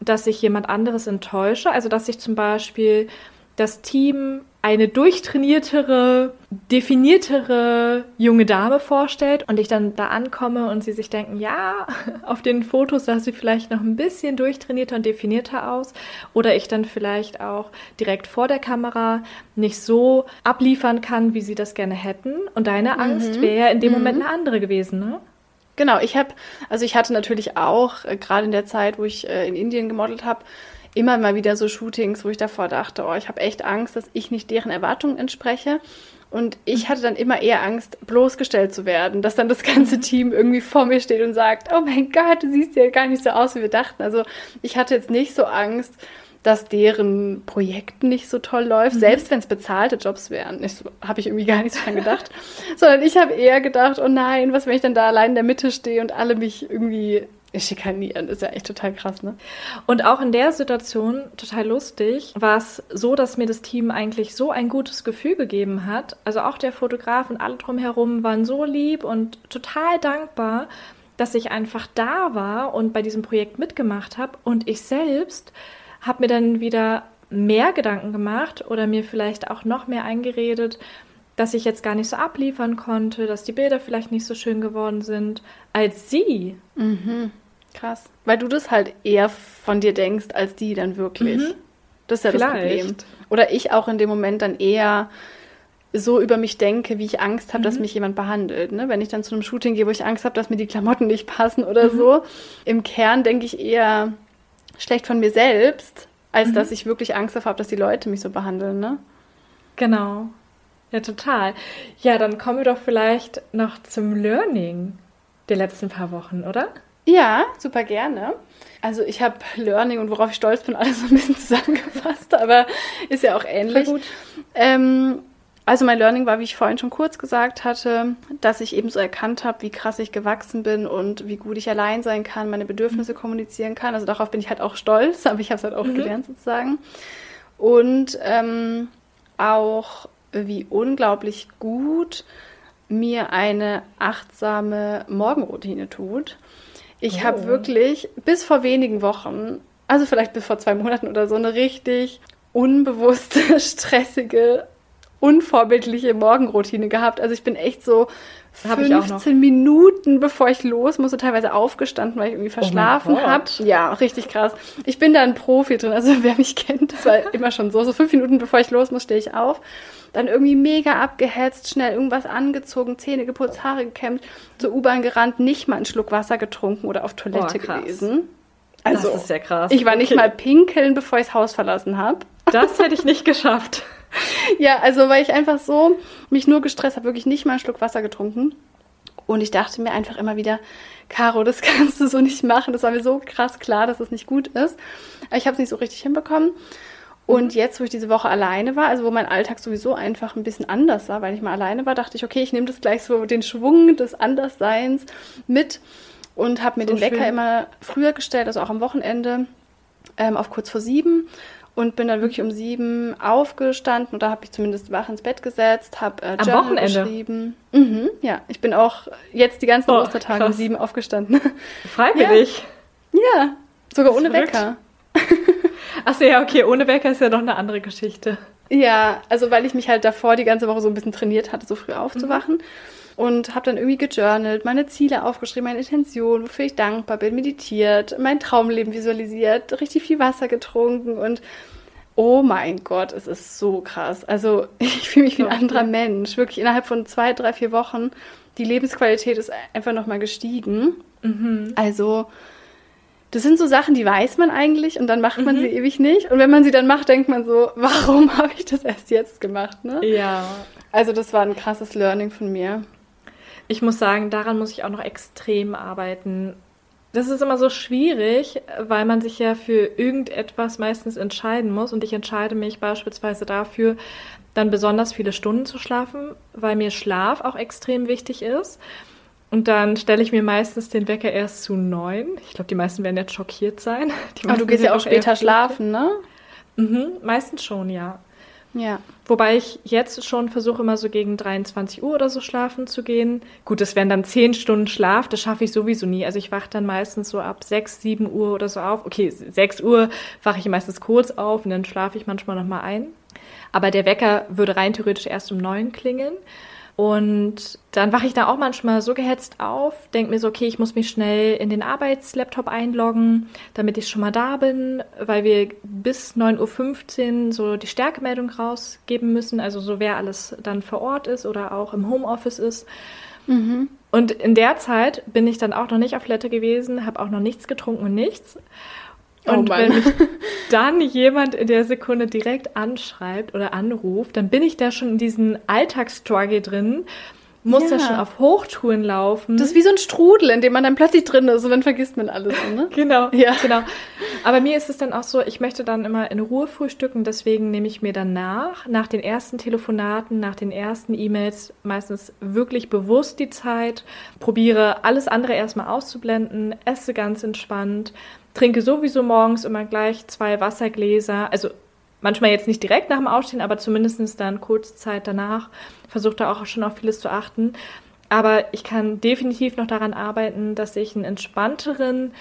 dass ich jemand anderes enttäusche. Also, dass ich zum Beispiel das Team eine durchtrainiertere, definiertere junge Dame vorstellt und ich dann da ankomme und sie sich denken, ja, auf den Fotos sah sie vielleicht noch ein bisschen durchtrainierter und definierter aus oder ich dann vielleicht auch direkt vor der Kamera nicht so abliefern kann, wie sie das gerne hätten und deine Angst mhm. wäre ja in dem mhm. Moment eine andere gewesen, ne? Genau, ich habe, also ich hatte natürlich auch, äh, gerade in der Zeit, wo ich äh, in Indien gemodelt habe, immer mal wieder so Shootings, wo ich davor dachte, oh, ich habe echt Angst, dass ich nicht deren Erwartungen entspreche. Und ich hatte dann immer eher Angst, bloßgestellt zu werden, dass dann das ganze mhm. Team irgendwie vor mir steht und sagt, oh mein Gott, du siehst ja gar nicht so aus, wie wir dachten. Also ich hatte jetzt nicht so Angst, dass deren Projekt nicht so toll läuft, mhm. selbst wenn es bezahlte Jobs wären. So, habe ich irgendwie gar nicht so dran gedacht. Sondern ich habe eher gedacht, oh nein, was, wenn ich dann da allein in der Mitte stehe und alle mich irgendwie schikanieren. ist ja echt total krass, ne? Und auch in der Situation, total lustig, war es so, dass mir das Team eigentlich so ein gutes Gefühl gegeben hat. Also auch der Fotograf und alle drumherum waren so lieb und total dankbar, dass ich einfach da war und bei diesem Projekt mitgemacht habe. Und ich selbst habe mir dann wieder mehr Gedanken gemacht oder mir vielleicht auch noch mehr eingeredet, dass ich jetzt gar nicht so abliefern konnte, dass die Bilder vielleicht nicht so schön geworden sind als sie. Mhm. Krass. Weil du das halt eher von dir denkst, als die dann wirklich. Mhm. Das ist ja Vielleicht. das Problem. Oder ich auch in dem Moment dann eher so über mich denke, wie ich Angst habe, mhm. dass mich jemand behandelt. Ne? Wenn ich dann zu einem Shooting gehe, wo ich Angst habe, dass mir die Klamotten nicht passen oder mhm. so. Im Kern denke ich eher schlecht von mir selbst, als mhm. dass ich wirklich Angst davor habe, dass die Leute mich so behandeln. Ne? Genau. Ja, total. Ja, dann kommen wir doch vielleicht noch zum Learning der letzten paar Wochen, oder? Ja, super gerne. Also ich habe Learning und worauf ich stolz bin, alles so ein bisschen zusammengefasst, aber ist ja auch ähnlich. Gut. Ähm, also mein Learning war, wie ich vorhin schon kurz gesagt hatte, dass ich eben so erkannt habe, wie krass ich gewachsen bin und wie gut ich allein sein kann, meine Bedürfnisse mhm. kommunizieren kann. Also darauf bin ich halt auch stolz, aber ich habe es halt auch mhm. gelernt sozusagen. Und ähm, auch wie unglaublich gut mir eine achtsame Morgenroutine tut. Ich oh. habe wirklich bis vor wenigen Wochen, also vielleicht bis vor zwei Monaten oder so, eine richtig unbewusste, stressige, unvorbildliche Morgenroutine gehabt. Also ich bin echt so Hab ich auch 15 Minuten, bevor ich los musste, teilweise aufgestanden, weil ich irgendwie verschlafen Gott. habe. Ja, richtig krass. Ich bin da ein Profi drin. Also wer mich kennt, das war immer schon so. So fünf Minuten, bevor ich los muss, stehe ich auf. Dann irgendwie mega abgehetzt, schnell irgendwas angezogen, Zähne geputzt, Haare gekämmt, zur U-Bahn gerannt, nicht mal einen Schluck Wasser getrunken oder auf Toilette krass. gewesen. Also, das ist ja krass. ich war nicht Okay. mal pinkeln, bevor ich das Haus verlassen habe. Das hätte ich nicht geschafft. Ja, also weil ich einfach so mich nur gestresst habe, wirklich nicht mal einen Schluck Wasser getrunken. Und ich dachte mir einfach immer wieder, Caro, das kannst du so nicht machen. Das war mir so krass klar, dass es nicht gut ist. Aber ich habe es nicht so richtig hinbekommen. Und jetzt, wo ich diese Woche alleine war, also wo mein Alltag sowieso einfach ein bisschen anders war, weil ich mal alleine war, dachte ich, okay, ich nehme das gleich so den Schwung des Andersseins mit und habe mir So den Wecker schön. immer früher gestellt, also auch am Wochenende ähm, auf kurz vor sieben und bin dann wirklich um sieben aufgestanden oder habe ich zumindest wach ins Bett gesetzt, habe äh, Am Journal Wochenende? geschrieben. Mhm, ja, ich bin auch jetzt die ganzen Oh, Ostertage um krass. sieben aufgestanden. Freiwillig. ja, sogar Das ist ohne verrückt. Wecker. Achso, ja, okay, ohne Wecker ist ja noch eine andere Geschichte. Ja, also weil ich mich halt davor die ganze Woche so ein bisschen trainiert hatte, so früh aufzuwachen. Und habe dann irgendwie gejournalt, meine Ziele aufgeschrieben, meine Intention, wofür ich dankbar bin, meditiert, mein Traumleben visualisiert, richtig viel Wasser getrunken und oh mein Gott, es ist so krass. Also ich fühle mich wie ein anderer. Mensch. Wirklich innerhalb von zwei, drei, vier Wochen. Die Lebensqualität ist einfach nochmal gestiegen. Mhm. Also, das sind so Sachen, die weiß man eigentlich und dann macht man Mhm. sie ewig nicht. Und wenn man sie dann macht, denkt man so, warum habe ich das erst jetzt gemacht? Ne? Ja. Also, das war ein krasses Learning von mir. Ich muss sagen, daran muss ich auch noch extrem arbeiten. Das ist immer so schwierig, weil man sich ja für irgendetwas meistens entscheiden muss. Und ich entscheide mich beispielsweise dafür, dann besonders viele Stunden zu schlafen, weil mir Schlaf auch extrem wichtig ist. Und dann stelle ich mir meistens den Wecker erst zu neun. Ich glaube, die meisten werden jetzt schockiert sein. Die Aber du gehst ja auch später schlafen, ne? Mhm, meistens schon, ja. Ja. Wobei ich jetzt schon versuche, immer so gegen 23 Uhr oder so schlafen zu gehen. Gut, das wären dann 10 Stunden Schlaf, das schaffe ich sowieso nie. Also ich wache dann meistens so ab 6, 7 Uhr oder so auf. Okay, 6 Uhr wache ich meistens kurz auf und dann schlafe ich manchmal nochmal ein. Aber der Wecker würde rein theoretisch erst um 9 klingeln. Und dann wache ich da auch manchmal so gehetzt auf, denke mir so, okay, ich muss mich schnell in den Arbeitslaptop einloggen, damit ich schon mal da bin, weil wir bis 9.15 Uhr so die Stärkemeldung rausgeben müssen, also so wer alles dann vor Ort ist oder auch im Homeoffice ist. Und in der Zeit bin ich dann auch noch nicht auf Toilette gewesen, habe auch noch nichts getrunken und nichts. Oh Und Mann. wenn mich dann jemand in der Sekunde direkt anschreibt oder anruft, dann bin ich da schon in diesen Alltagsstruggle drin, muss Ja. da schon auf Hochtouren laufen. Das ist wie so ein Strudel, in dem man dann plötzlich drin ist und dann vergisst man alles, ne? Genau, Ja. genau. Aber mir ist es dann auch so, ich möchte dann immer in Ruhe frühstücken, deswegen nehme ich mir dann nach, nach den ersten Telefonaten, nach den ersten E-Mails meistens wirklich bewusst die Zeit, probiere alles andere erstmal auszublenden, esse ganz entspannt, trinke sowieso morgens immer gleich zwei Wassergläser, also manchmal jetzt nicht direkt nach dem Aufstehen, aber zumindest dann kurze Zeit danach, versuche da auch schon auf vieles zu achten. Aber ich kann definitiv noch daran arbeiten, dass ich einen entspannteren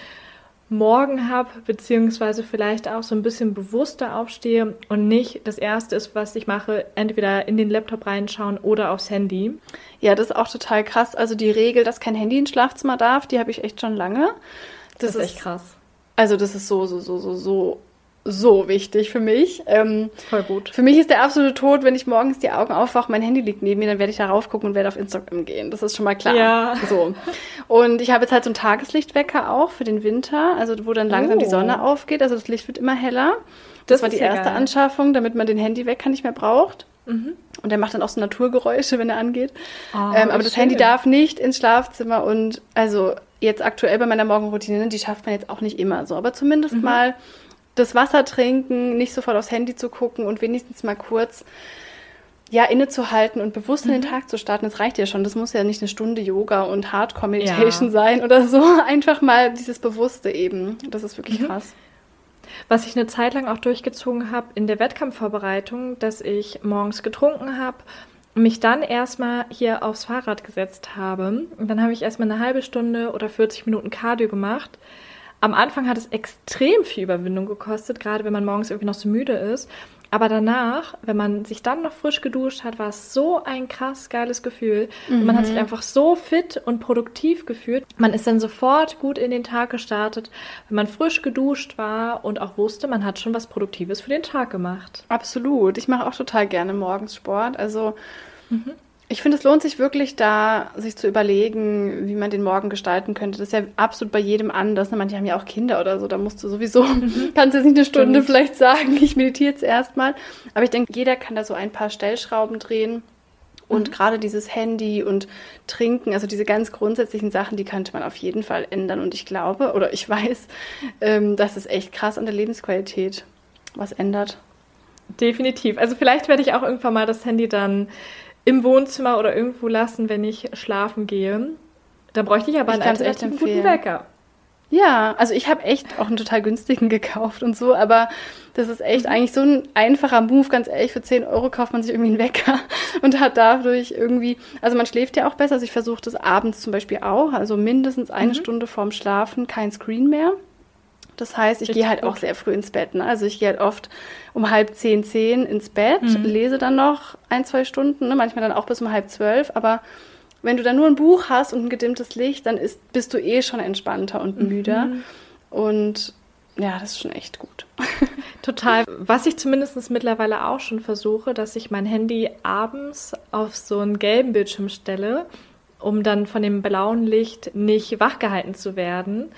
Morgen habe, beziehungsweise vielleicht auch so ein bisschen bewusster aufstehe und nicht das Erste ist, was ich mache, entweder in den Laptop reinschauen oder aufs Handy. Ja, das ist auch total krass. Also die Regel, dass kein Handy ins Schlafzimmer darf, die habe ich echt schon lange. Das, ist echt krass. Also das ist so, so, so, so, so, so wichtig für mich. Ähm, Voll gut. für mich ist der absolute Tod, wenn ich morgens die Augen aufwache, mein Handy liegt neben mir, dann werde ich da raufgucken und werde auf Instagram gehen. Das ist schon mal klar. Ja. So. Und ich habe jetzt halt so einen Tageslichtwecker auch für den Winter, also wo dann langsam die Oh. Sonne aufgeht. Also das Licht wird immer heller. Das, Das war die erste geil. Anschaffung, damit man den Handywecker nicht mehr braucht. Mhm. Und der macht dann auch so Naturgeräusche, wenn er angeht. Oh, ähm, aber das schön. Handy darf nicht ins Schlafzimmer und also jetzt aktuell bei meiner Morgenroutine, ne, die schafft man jetzt auch nicht immer so, aber zumindest Mhm. mal das Wasser trinken, nicht sofort aufs Handy zu gucken und wenigstens mal kurz ja innezuhalten und bewusst in den Mhm. Tag zu starten. Das reicht ja schon. Das muss ja nicht eine Stunde Yoga und Hardcore Meditation Ja. sein oder so. Einfach mal dieses Bewusste eben. Das ist wirklich Mhm. krass. Was ich eine Zeit lang auch durchgezogen habe in der Wettkampfvorbereitung, dass ich morgens getrunken habe, mich dann erstmal hier aufs Fahrrad gesetzt habe. Und dann habe ich erstmal eine halbe Stunde oder 40 Minuten Cardio gemacht. Am Anfang hat es extrem viel Überwindung gekostet, gerade wenn man morgens irgendwie noch so müde ist. Aber danach, wenn man sich dann noch frisch geduscht hat, war es so ein krass geiles Gefühl. Mhm. man hat sich einfach so fit und produktiv gefühlt. Man ist dann sofort gut in den Tag gestartet, wenn man frisch geduscht war und auch wusste, man hat schon was Produktives für den Tag gemacht. Absolut. Ich mache auch total gerne morgens Sport. Also mhm. Ich finde, es lohnt sich wirklich da, sich zu überlegen, wie man den Morgen gestalten könnte. Das ist ja absolut bei jedem anders. Ne? Manche haben ja auch Kinder oder so, da musst du sowieso, mhm. kannst jetzt nicht eine Stunde Stimmt. vielleicht sagen, ich meditiere jetzt erstmal. Aber ich denke, jeder kann da so ein paar Stellschrauben drehen. Und mhm. gerade dieses Handy und Trinken, also diese ganz grundsätzlichen Sachen, die könnte man auf jeden Fall ändern. Und ich glaube, oder ich weiß, ähm, dass es echt krass an der Lebensqualität was ändert. Definitiv. Also vielleicht werde ich auch irgendwann mal das Handy dann im Wohnzimmer oder irgendwo lassen, wenn ich schlafen gehe. Da bräuchte ich aber ich einen alternativen guten Wecker. Ja, also ich habe echt auch einen total günstigen gekauft und so, aber das ist echt mhm. eigentlich so ein einfacher Move, ganz ehrlich, für 10 Euro kauft man sich irgendwie einen Wecker und hat dadurch irgendwie, also man schläft ja auch besser, also ich versuche das abends zum Beispiel auch, also mindestens eine mhm. Stunde vorm Schlafen kein Screen mehr. Das heißt, ich gehe halt auch sehr früh ins Bett. Ne? Also ich gehe halt oft um halb zehn, zehn ins Bett, mhm. lese dann noch ein, zwei Stunden, ne? manchmal dann auch bis um halb zwölf. Aber wenn du dann nur ein Buch hast und ein gedimmtes Licht, dann ist, bist du eh schon entspannter und müder. Mhm. Und ja, das ist schon echt gut. Total. Was ich zumindest mittlerweile auch schon versuche, dass ich mein Handy abends auf so einen gelben Bildschirm stelle, um dann von dem blauen Licht nicht wachgehalten zu werden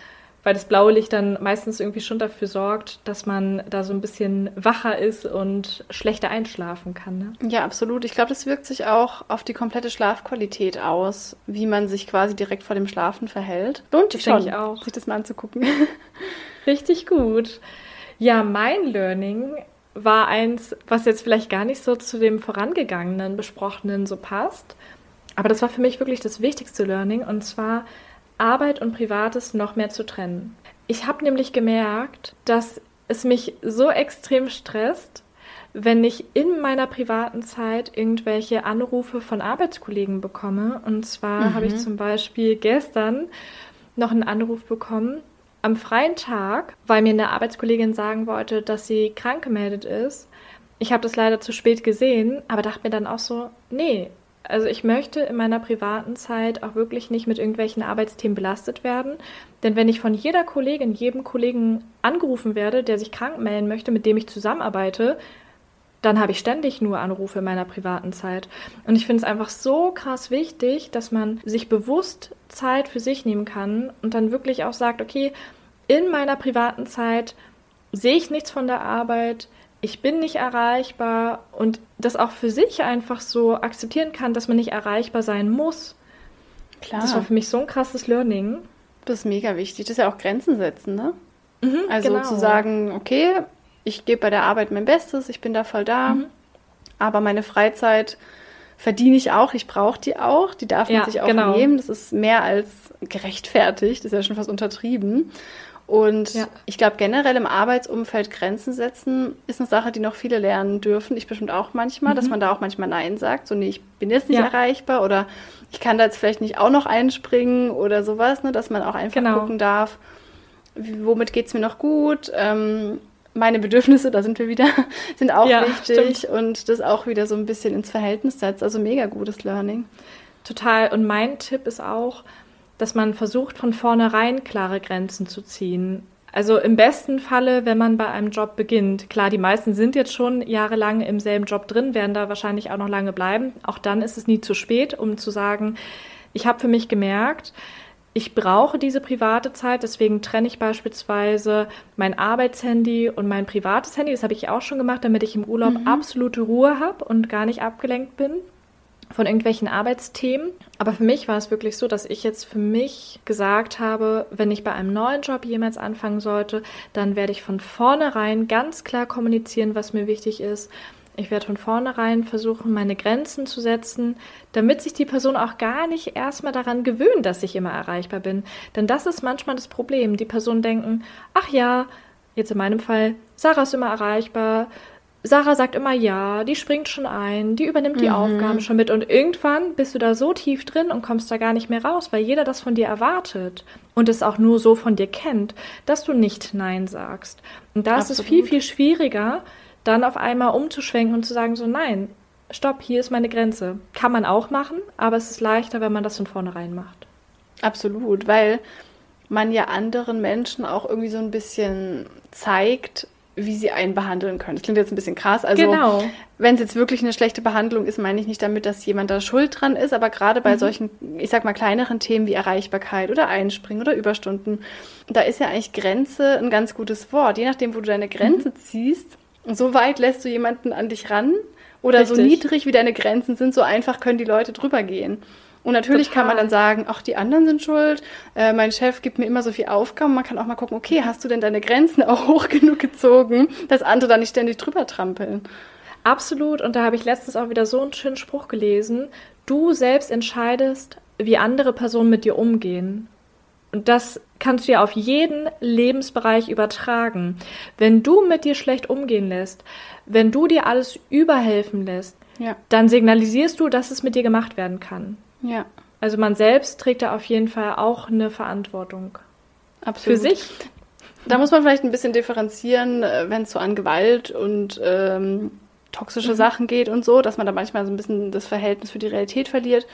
weil das blaue Licht dann meistens irgendwie schon dafür sorgt, dass man da so ein bisschen wacher ist und schlechter einschlafen kann. Ne? Ja, absolut. Ich glaube, das wirkt sich auch auf die komplette Schlafqualität aus, wie man sich quasi direkt vor dem Schlafen verhält. Lohnt sich schon, auch. sich das mal anzugucken. Richtig gut. Ja, mein Learning war eins, was jetzt vielleicht gar nicht so zu dem vorangegangenen, besprochenen so passt. Aber das war für mich wirklich das wichtigste Learning. Und zwar Arbeit und Privates noch mehr zu trennen. Ich habe nämlich gemerkt, dass es mich so extrem stresst, wenn ich in meiner privaten Zeit irgendwelche Anrufe von Arbeitskollegen bekomme. Und zwar mhm. habe ich zum Beispiel gestern noch einen Anruf bekommen am freien Tag, weil mir eine Arbeitskollegin sagen wollte, dass sie krank gemeldet ist. Ich habe das leider zu spät gesehen, aber dachte mir dann auch so, nee, also ich möchte in meiner privaten Zeit auch wirklich nicht mit irgendwelchen Arbeitsthemen belastet werden. Denn wenn ich von jeder Kollegin, jedem Kollegen angerufen werde, der sich krank melden möchte, mit dem ich zusammenarbeite, dann habe ich ständig nur Anrufe in meiner privaten Zeit. Und ich finde es einfach so krass wichtig, dass man sich bewusst Zeit für sich nehmen kann und dann wirklich auch sagt, okay, in meiner privaten Zeit sehe ich nichts von der Arbeit, ich bin nicht erreichbar und das auch für sich einfach so akzeptieren kann, dass man nicht erreichbar sein muss. Klar. Das war für mich so ein krasses Learning. Das ist mega wichtig. Das ist ja auch Grenzen setzen, ne? Mhm, also genau. zu sagen, okay, ich gebe bei der Arbeit mein Bestes, ich bin da voll da, mhm. aber meine Freizeit verdiene ich auch, ich brauche die auch, die darf man ja, sich auch genau. nehmen. Das ist mehr als gerechtfertigt, das ist ja schon fast untertrieben. Und ja. ich glaube, generell im Arbeitsumfeld Grenzen setzen ist eine Sache, die noch viele lernen dürfen. Ich bestimmt auch manchmal, mhm. dass man da auch manchmal Nein sagt. So, nee, ich bin jetzt nicht ja. erreichbar oder ich kann da jetzt vielleicht nicht auch noch einspringen oder sowas, ne, dass man auch einfach genau. gucken darf, womit geht es mir noch gut. Ähm, meine Bedürfnisse, da sind wir wieder, sind auch ja, wichtig stimmt. und das auch wieder so ein bisschen ins Verhältnis setzt. Also mega gutes Learning. Total. Und mein Tipp ist auch, dass man versucht, von vornherein klare Grenzen zu ziehen. Also im besten Falle, wenn man bei einem Job beginnt. Klar, die meisten sind jetzt schon jahrelang im selben Job drin, werden da wahrscheinlich auch noch lange bleiben. Auch dann ist es nie zu spät, um zu sagen, ich habe für mich gemerkt, ich brauche diese private Zeit, deswegen trenne ich beispielsweise mein Arbeitshandy und mein privates Handy. Das habe ich auch schon gemacht, damit ich im Urlaub mhm. absolute Ruhe habe und gar nicht abgelenkt bin von irgendwelchen Arbeitsthemen. Aber für mich war es wirklich so, dass ich jetzt für mich gesagt habe, wenn ich bei einem neuen Job jemals anfangen sollte, dann werde ich von vornherein ganz klar kommunizieren, was mir wichtig ist. Ich werde von vornherein versuchen, meine Grenzen zu setzen, damit sich die Person auch gar nicht erstmal daran gewöhnt, dass ich immer erreichbar bin. Denn das ist manchmal das Problem. Die Personen denken, ach ja, jetzt in meinem Fall, Sarah ist immer erreichbar, Sarah sagt immer ja, die springt schon ein, die übernimmt die Aufgaben schon mit und irgendwann bist du da so tief drin und kommst da gar nicht mehr raus, weil jeder das von dir erwartet und es auch nur so von dir kennt, dass du nicht Nein sagst. Und da ist es viel, viel schwieriger, dann auf einmal umzuschwenken und zu sagen so nein, stopp, hier ist meine Grenze. Kann man auch machen, aber es ist leichter, wenn man das von vornherein macht. Absolut, weil man ja anderen Menschen auch irgendwie so ein bisschen zeigt, wie sie einen behandeln können. Das klingt jetzt ein bisschen krass. Also, Genau. wenn es jetzt wirklich eine schlechte Behandlung ist, meine ich nicht damit, dass jemand da schuld dran ist, aber gerade bei solchen, ich sag mal, kleineren Themen wie Erreichbarkeit oder Einspringen oder Überstunden, da ist ja eigentlich Grenze ein ganz gutes Wort. Je nachdem, wo du deine Grenze ziehst, so weit lässt du jemanden an dich ran oder so Richtig. niedrig, wie deine Grenzen sind, so einfach können die Leute drüber gehen. Und natürlich kann man Total. dann sagen, ach, die anderen sind schuld, äh, mein Chef gibt mir immer so viel Aufgaben. Man kann auch mal gucken, okay, hast du denn deine Grenzen auch hoch genug gezogen, dass andere da nicht ständig drüber trampeln? Absolut. Und da habe ich letztens auch wieder so einen schönen Spruch gelesen. Du selbst entscheidest, wie andere Personen mit dir umgehen. Und das kannst du ja auf jeden Lebensbereich übertragen. Wenn du mit dir schlecht umgehen lässt, wenn du dir alles überhelfen lässt, Ja, dann signalisierst du, dass es mit dir gemacht werden kann. Ja, Also man selbst trägt da auf jeden Fall auch eine Verantwortung. Für absolut. sich. Da muss man vielleicht ein bisschen differenzieren, äh, wenn es so an Gewalt und ähm, toxische Sachen geht und so, dass man da manchmal so ein bisschen das Verhältnis für die Realität verliert.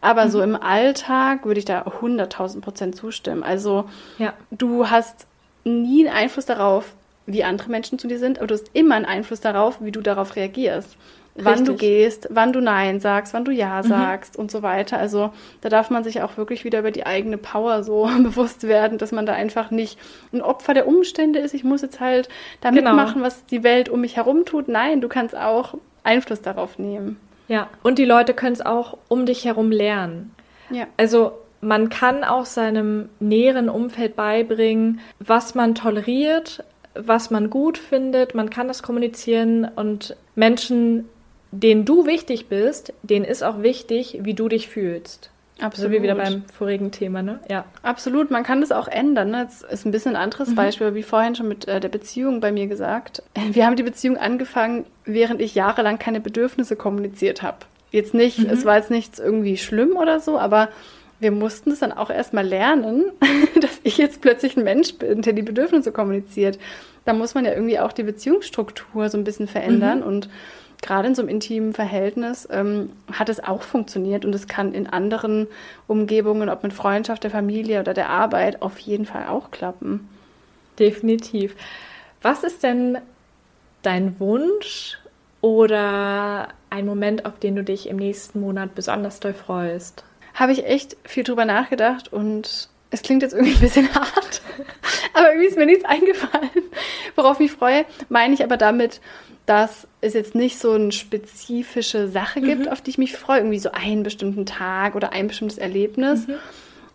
Aber so im Alltag würde ich da 100.000 Prozent zustimmen. Also Ja. du hast nie einen Einfluss darauf, wie andere Menschen zu dir sind, aber du hast immer einen Einfluss darauf, wie du darauf reagierst. Wann du gehst, wann du Nein sagst, wann du Ja sagst und so weiter. Also da darf man sich auch wirklich wieder über die eigene Power so bewusst werden, dass man da einfach nicht ein Opfer der Umstände ist. Ich muss jetzt halt da Genau. mitmachen, was die Welt um mich herum tut. Nein, du kannst auch Einfluss darauf nehmen. Ja. Und die Leute können es auch um dich herum lernen. Ja. Also man kann auch seinem näheren Umfeld beibringen, was man toleriert, was man gut findet. Man kann das kommunizieren und Menschen, denen du wichtig bist, denen ist auch wichtig, wie du dich fühlst. So wie wieder beim vorigen Thema, ne? Ja. Absolut, man kann das auch ändern. Ne? Das ist ein bisschen ein anderes Beispiel, aber wie vorhin schon mit äh, der Beziehung bei mir gesagt. Wir haben die Beziehung angefangen, während ich jahrelang keine Bedürfnisse kommuniziert habe. Jetzt nicht, es war jetzt nichts irgendwie schlimm oder so, aber wir mussten es dann auch erstmal lernen, dass ich jetzt plötzlich ein Mensch bin, der die Bedürfnisse kommuniziert. Da muss man ja irgendwie auch die Beziehungsstruktur so ein bisschen verändern und gerade in so einem intimen Verhältnis ähm, hat es auch funktioniert und es kann in anderen Umgebungen, ob mit Freundschaft, der Familie oder der Arbeit, auf jeden Fall auch klappen. Definitiv. Was ist denn dein Wunsch oder ein Moment, auf den du dich im nächsten Monat besonders doll freust? Habe ich echt viel drüber nachgedacht und es klingt jetzt irgendwie ein bisschen hart, aber irgendwie ist mir nichts eingefallen, worauf ich mich freue. Meine ich aber damit, dass es jetzt nicht so eine spezifische Sache gibt, auf die ich mich freue, irgendwie so einen bestimmten Tag oder ein bestimmtes Erlebnis.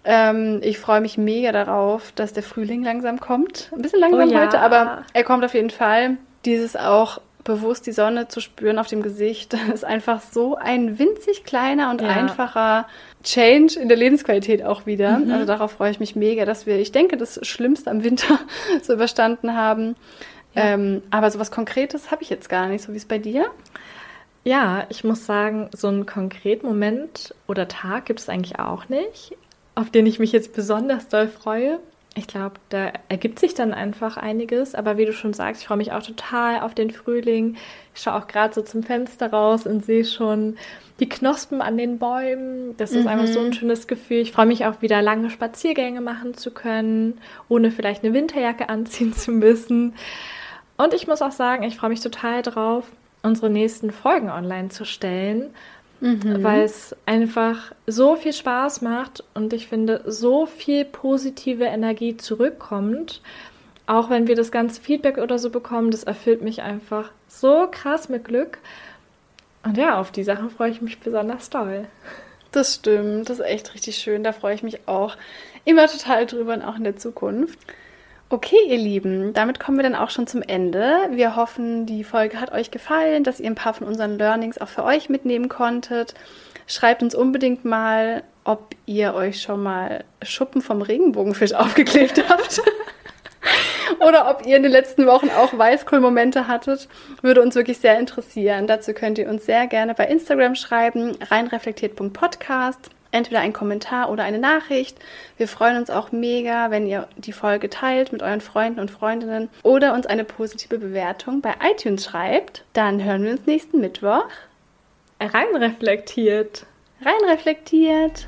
Ähm, ich freue mich mega darauf, dass der Frühling langsam kommt. Ein bisschen langsam Oh ja. heute, aber er kommt auf jeden Fall. Dieses auch bewusst die Sonne zu spüren auf dem Gesicht, ist einfach so ein winzig kleiner und Ja. einfacher Change in der Lebensqualität auch wieder. Mhm. Also darauf freue ich mich mega, dass wir, ich denke, das Schlimmste am Winter so überstanden haben. Ja. Ähm, aber sowas Konkretes habe ich jetzt gar nicht, so wie es bei dir. Ja, ich muss sagen, so einen konkreten Moment oder Tag gibt es eigentlich auch nicht, auf den ich mich jetzt besonders doll freue. Ich glaube, da ergibt sich dann einfach einiges. Aber wie du schon sagst, ich freue mich auch total auf den Frühling. Ich schaue auch gerade so zum Fenster raus und sehe schon die Knospen an den Bäumen. Das ist einfach so ein schönes Gefühl. Ich freue mich auch wieder lange Spaziergänge machen zu können, ohne vielleicht eine Winterjacke anziehen zu müssen. Und ich muss auch sagen, ich freue mich total drauf, unsere nächsten Folgen online zu stellen, weil es einfach so viel Spaß macht und ich finde, so viel positive Energie zurückkommt. Auch wenn wir das ganze Feedback oder so bekommen, das erfüllt mich einfach so krass mit Glück. Und ja, auf die Sachen freue ich mich besonders doll. Das stimmt, das ist echt richtig schön. Da freue ich mich auch immer total drüber und auch in der Zukunft. Okay, ihr Lieben, damit kommen wir dann auch schon zum Ende. Wir hoffen, die Folge hat euch gefallen, dass ihr ein paar von unseren Learnings auch für euch mitnehmen konntet. Schreibt uns unbedingt mal, ob ihr euch schon mal Schuppen vom Regenbogenfisch aufgeklebt habt. Oder ob ihr in den letzten Wochen auch Weißkohl-Momente hattet, würde uns wirklich sehr interessieren. Dazu könnt ihr uns sehr gerne bei Instagram schreiben, reinreflektiert.podcast. Entweder ein Kommentar oder eine Nachricht. Wir freuen uns auch mega, wenn ihr die Folge teilt mit euren Freunden und Freundinnen oder uns eine positive Bewertung bei iTunes schreibt. Dann hören wir uns nächsten Mittwoch. Reinreflektiert. Reinreflektiert.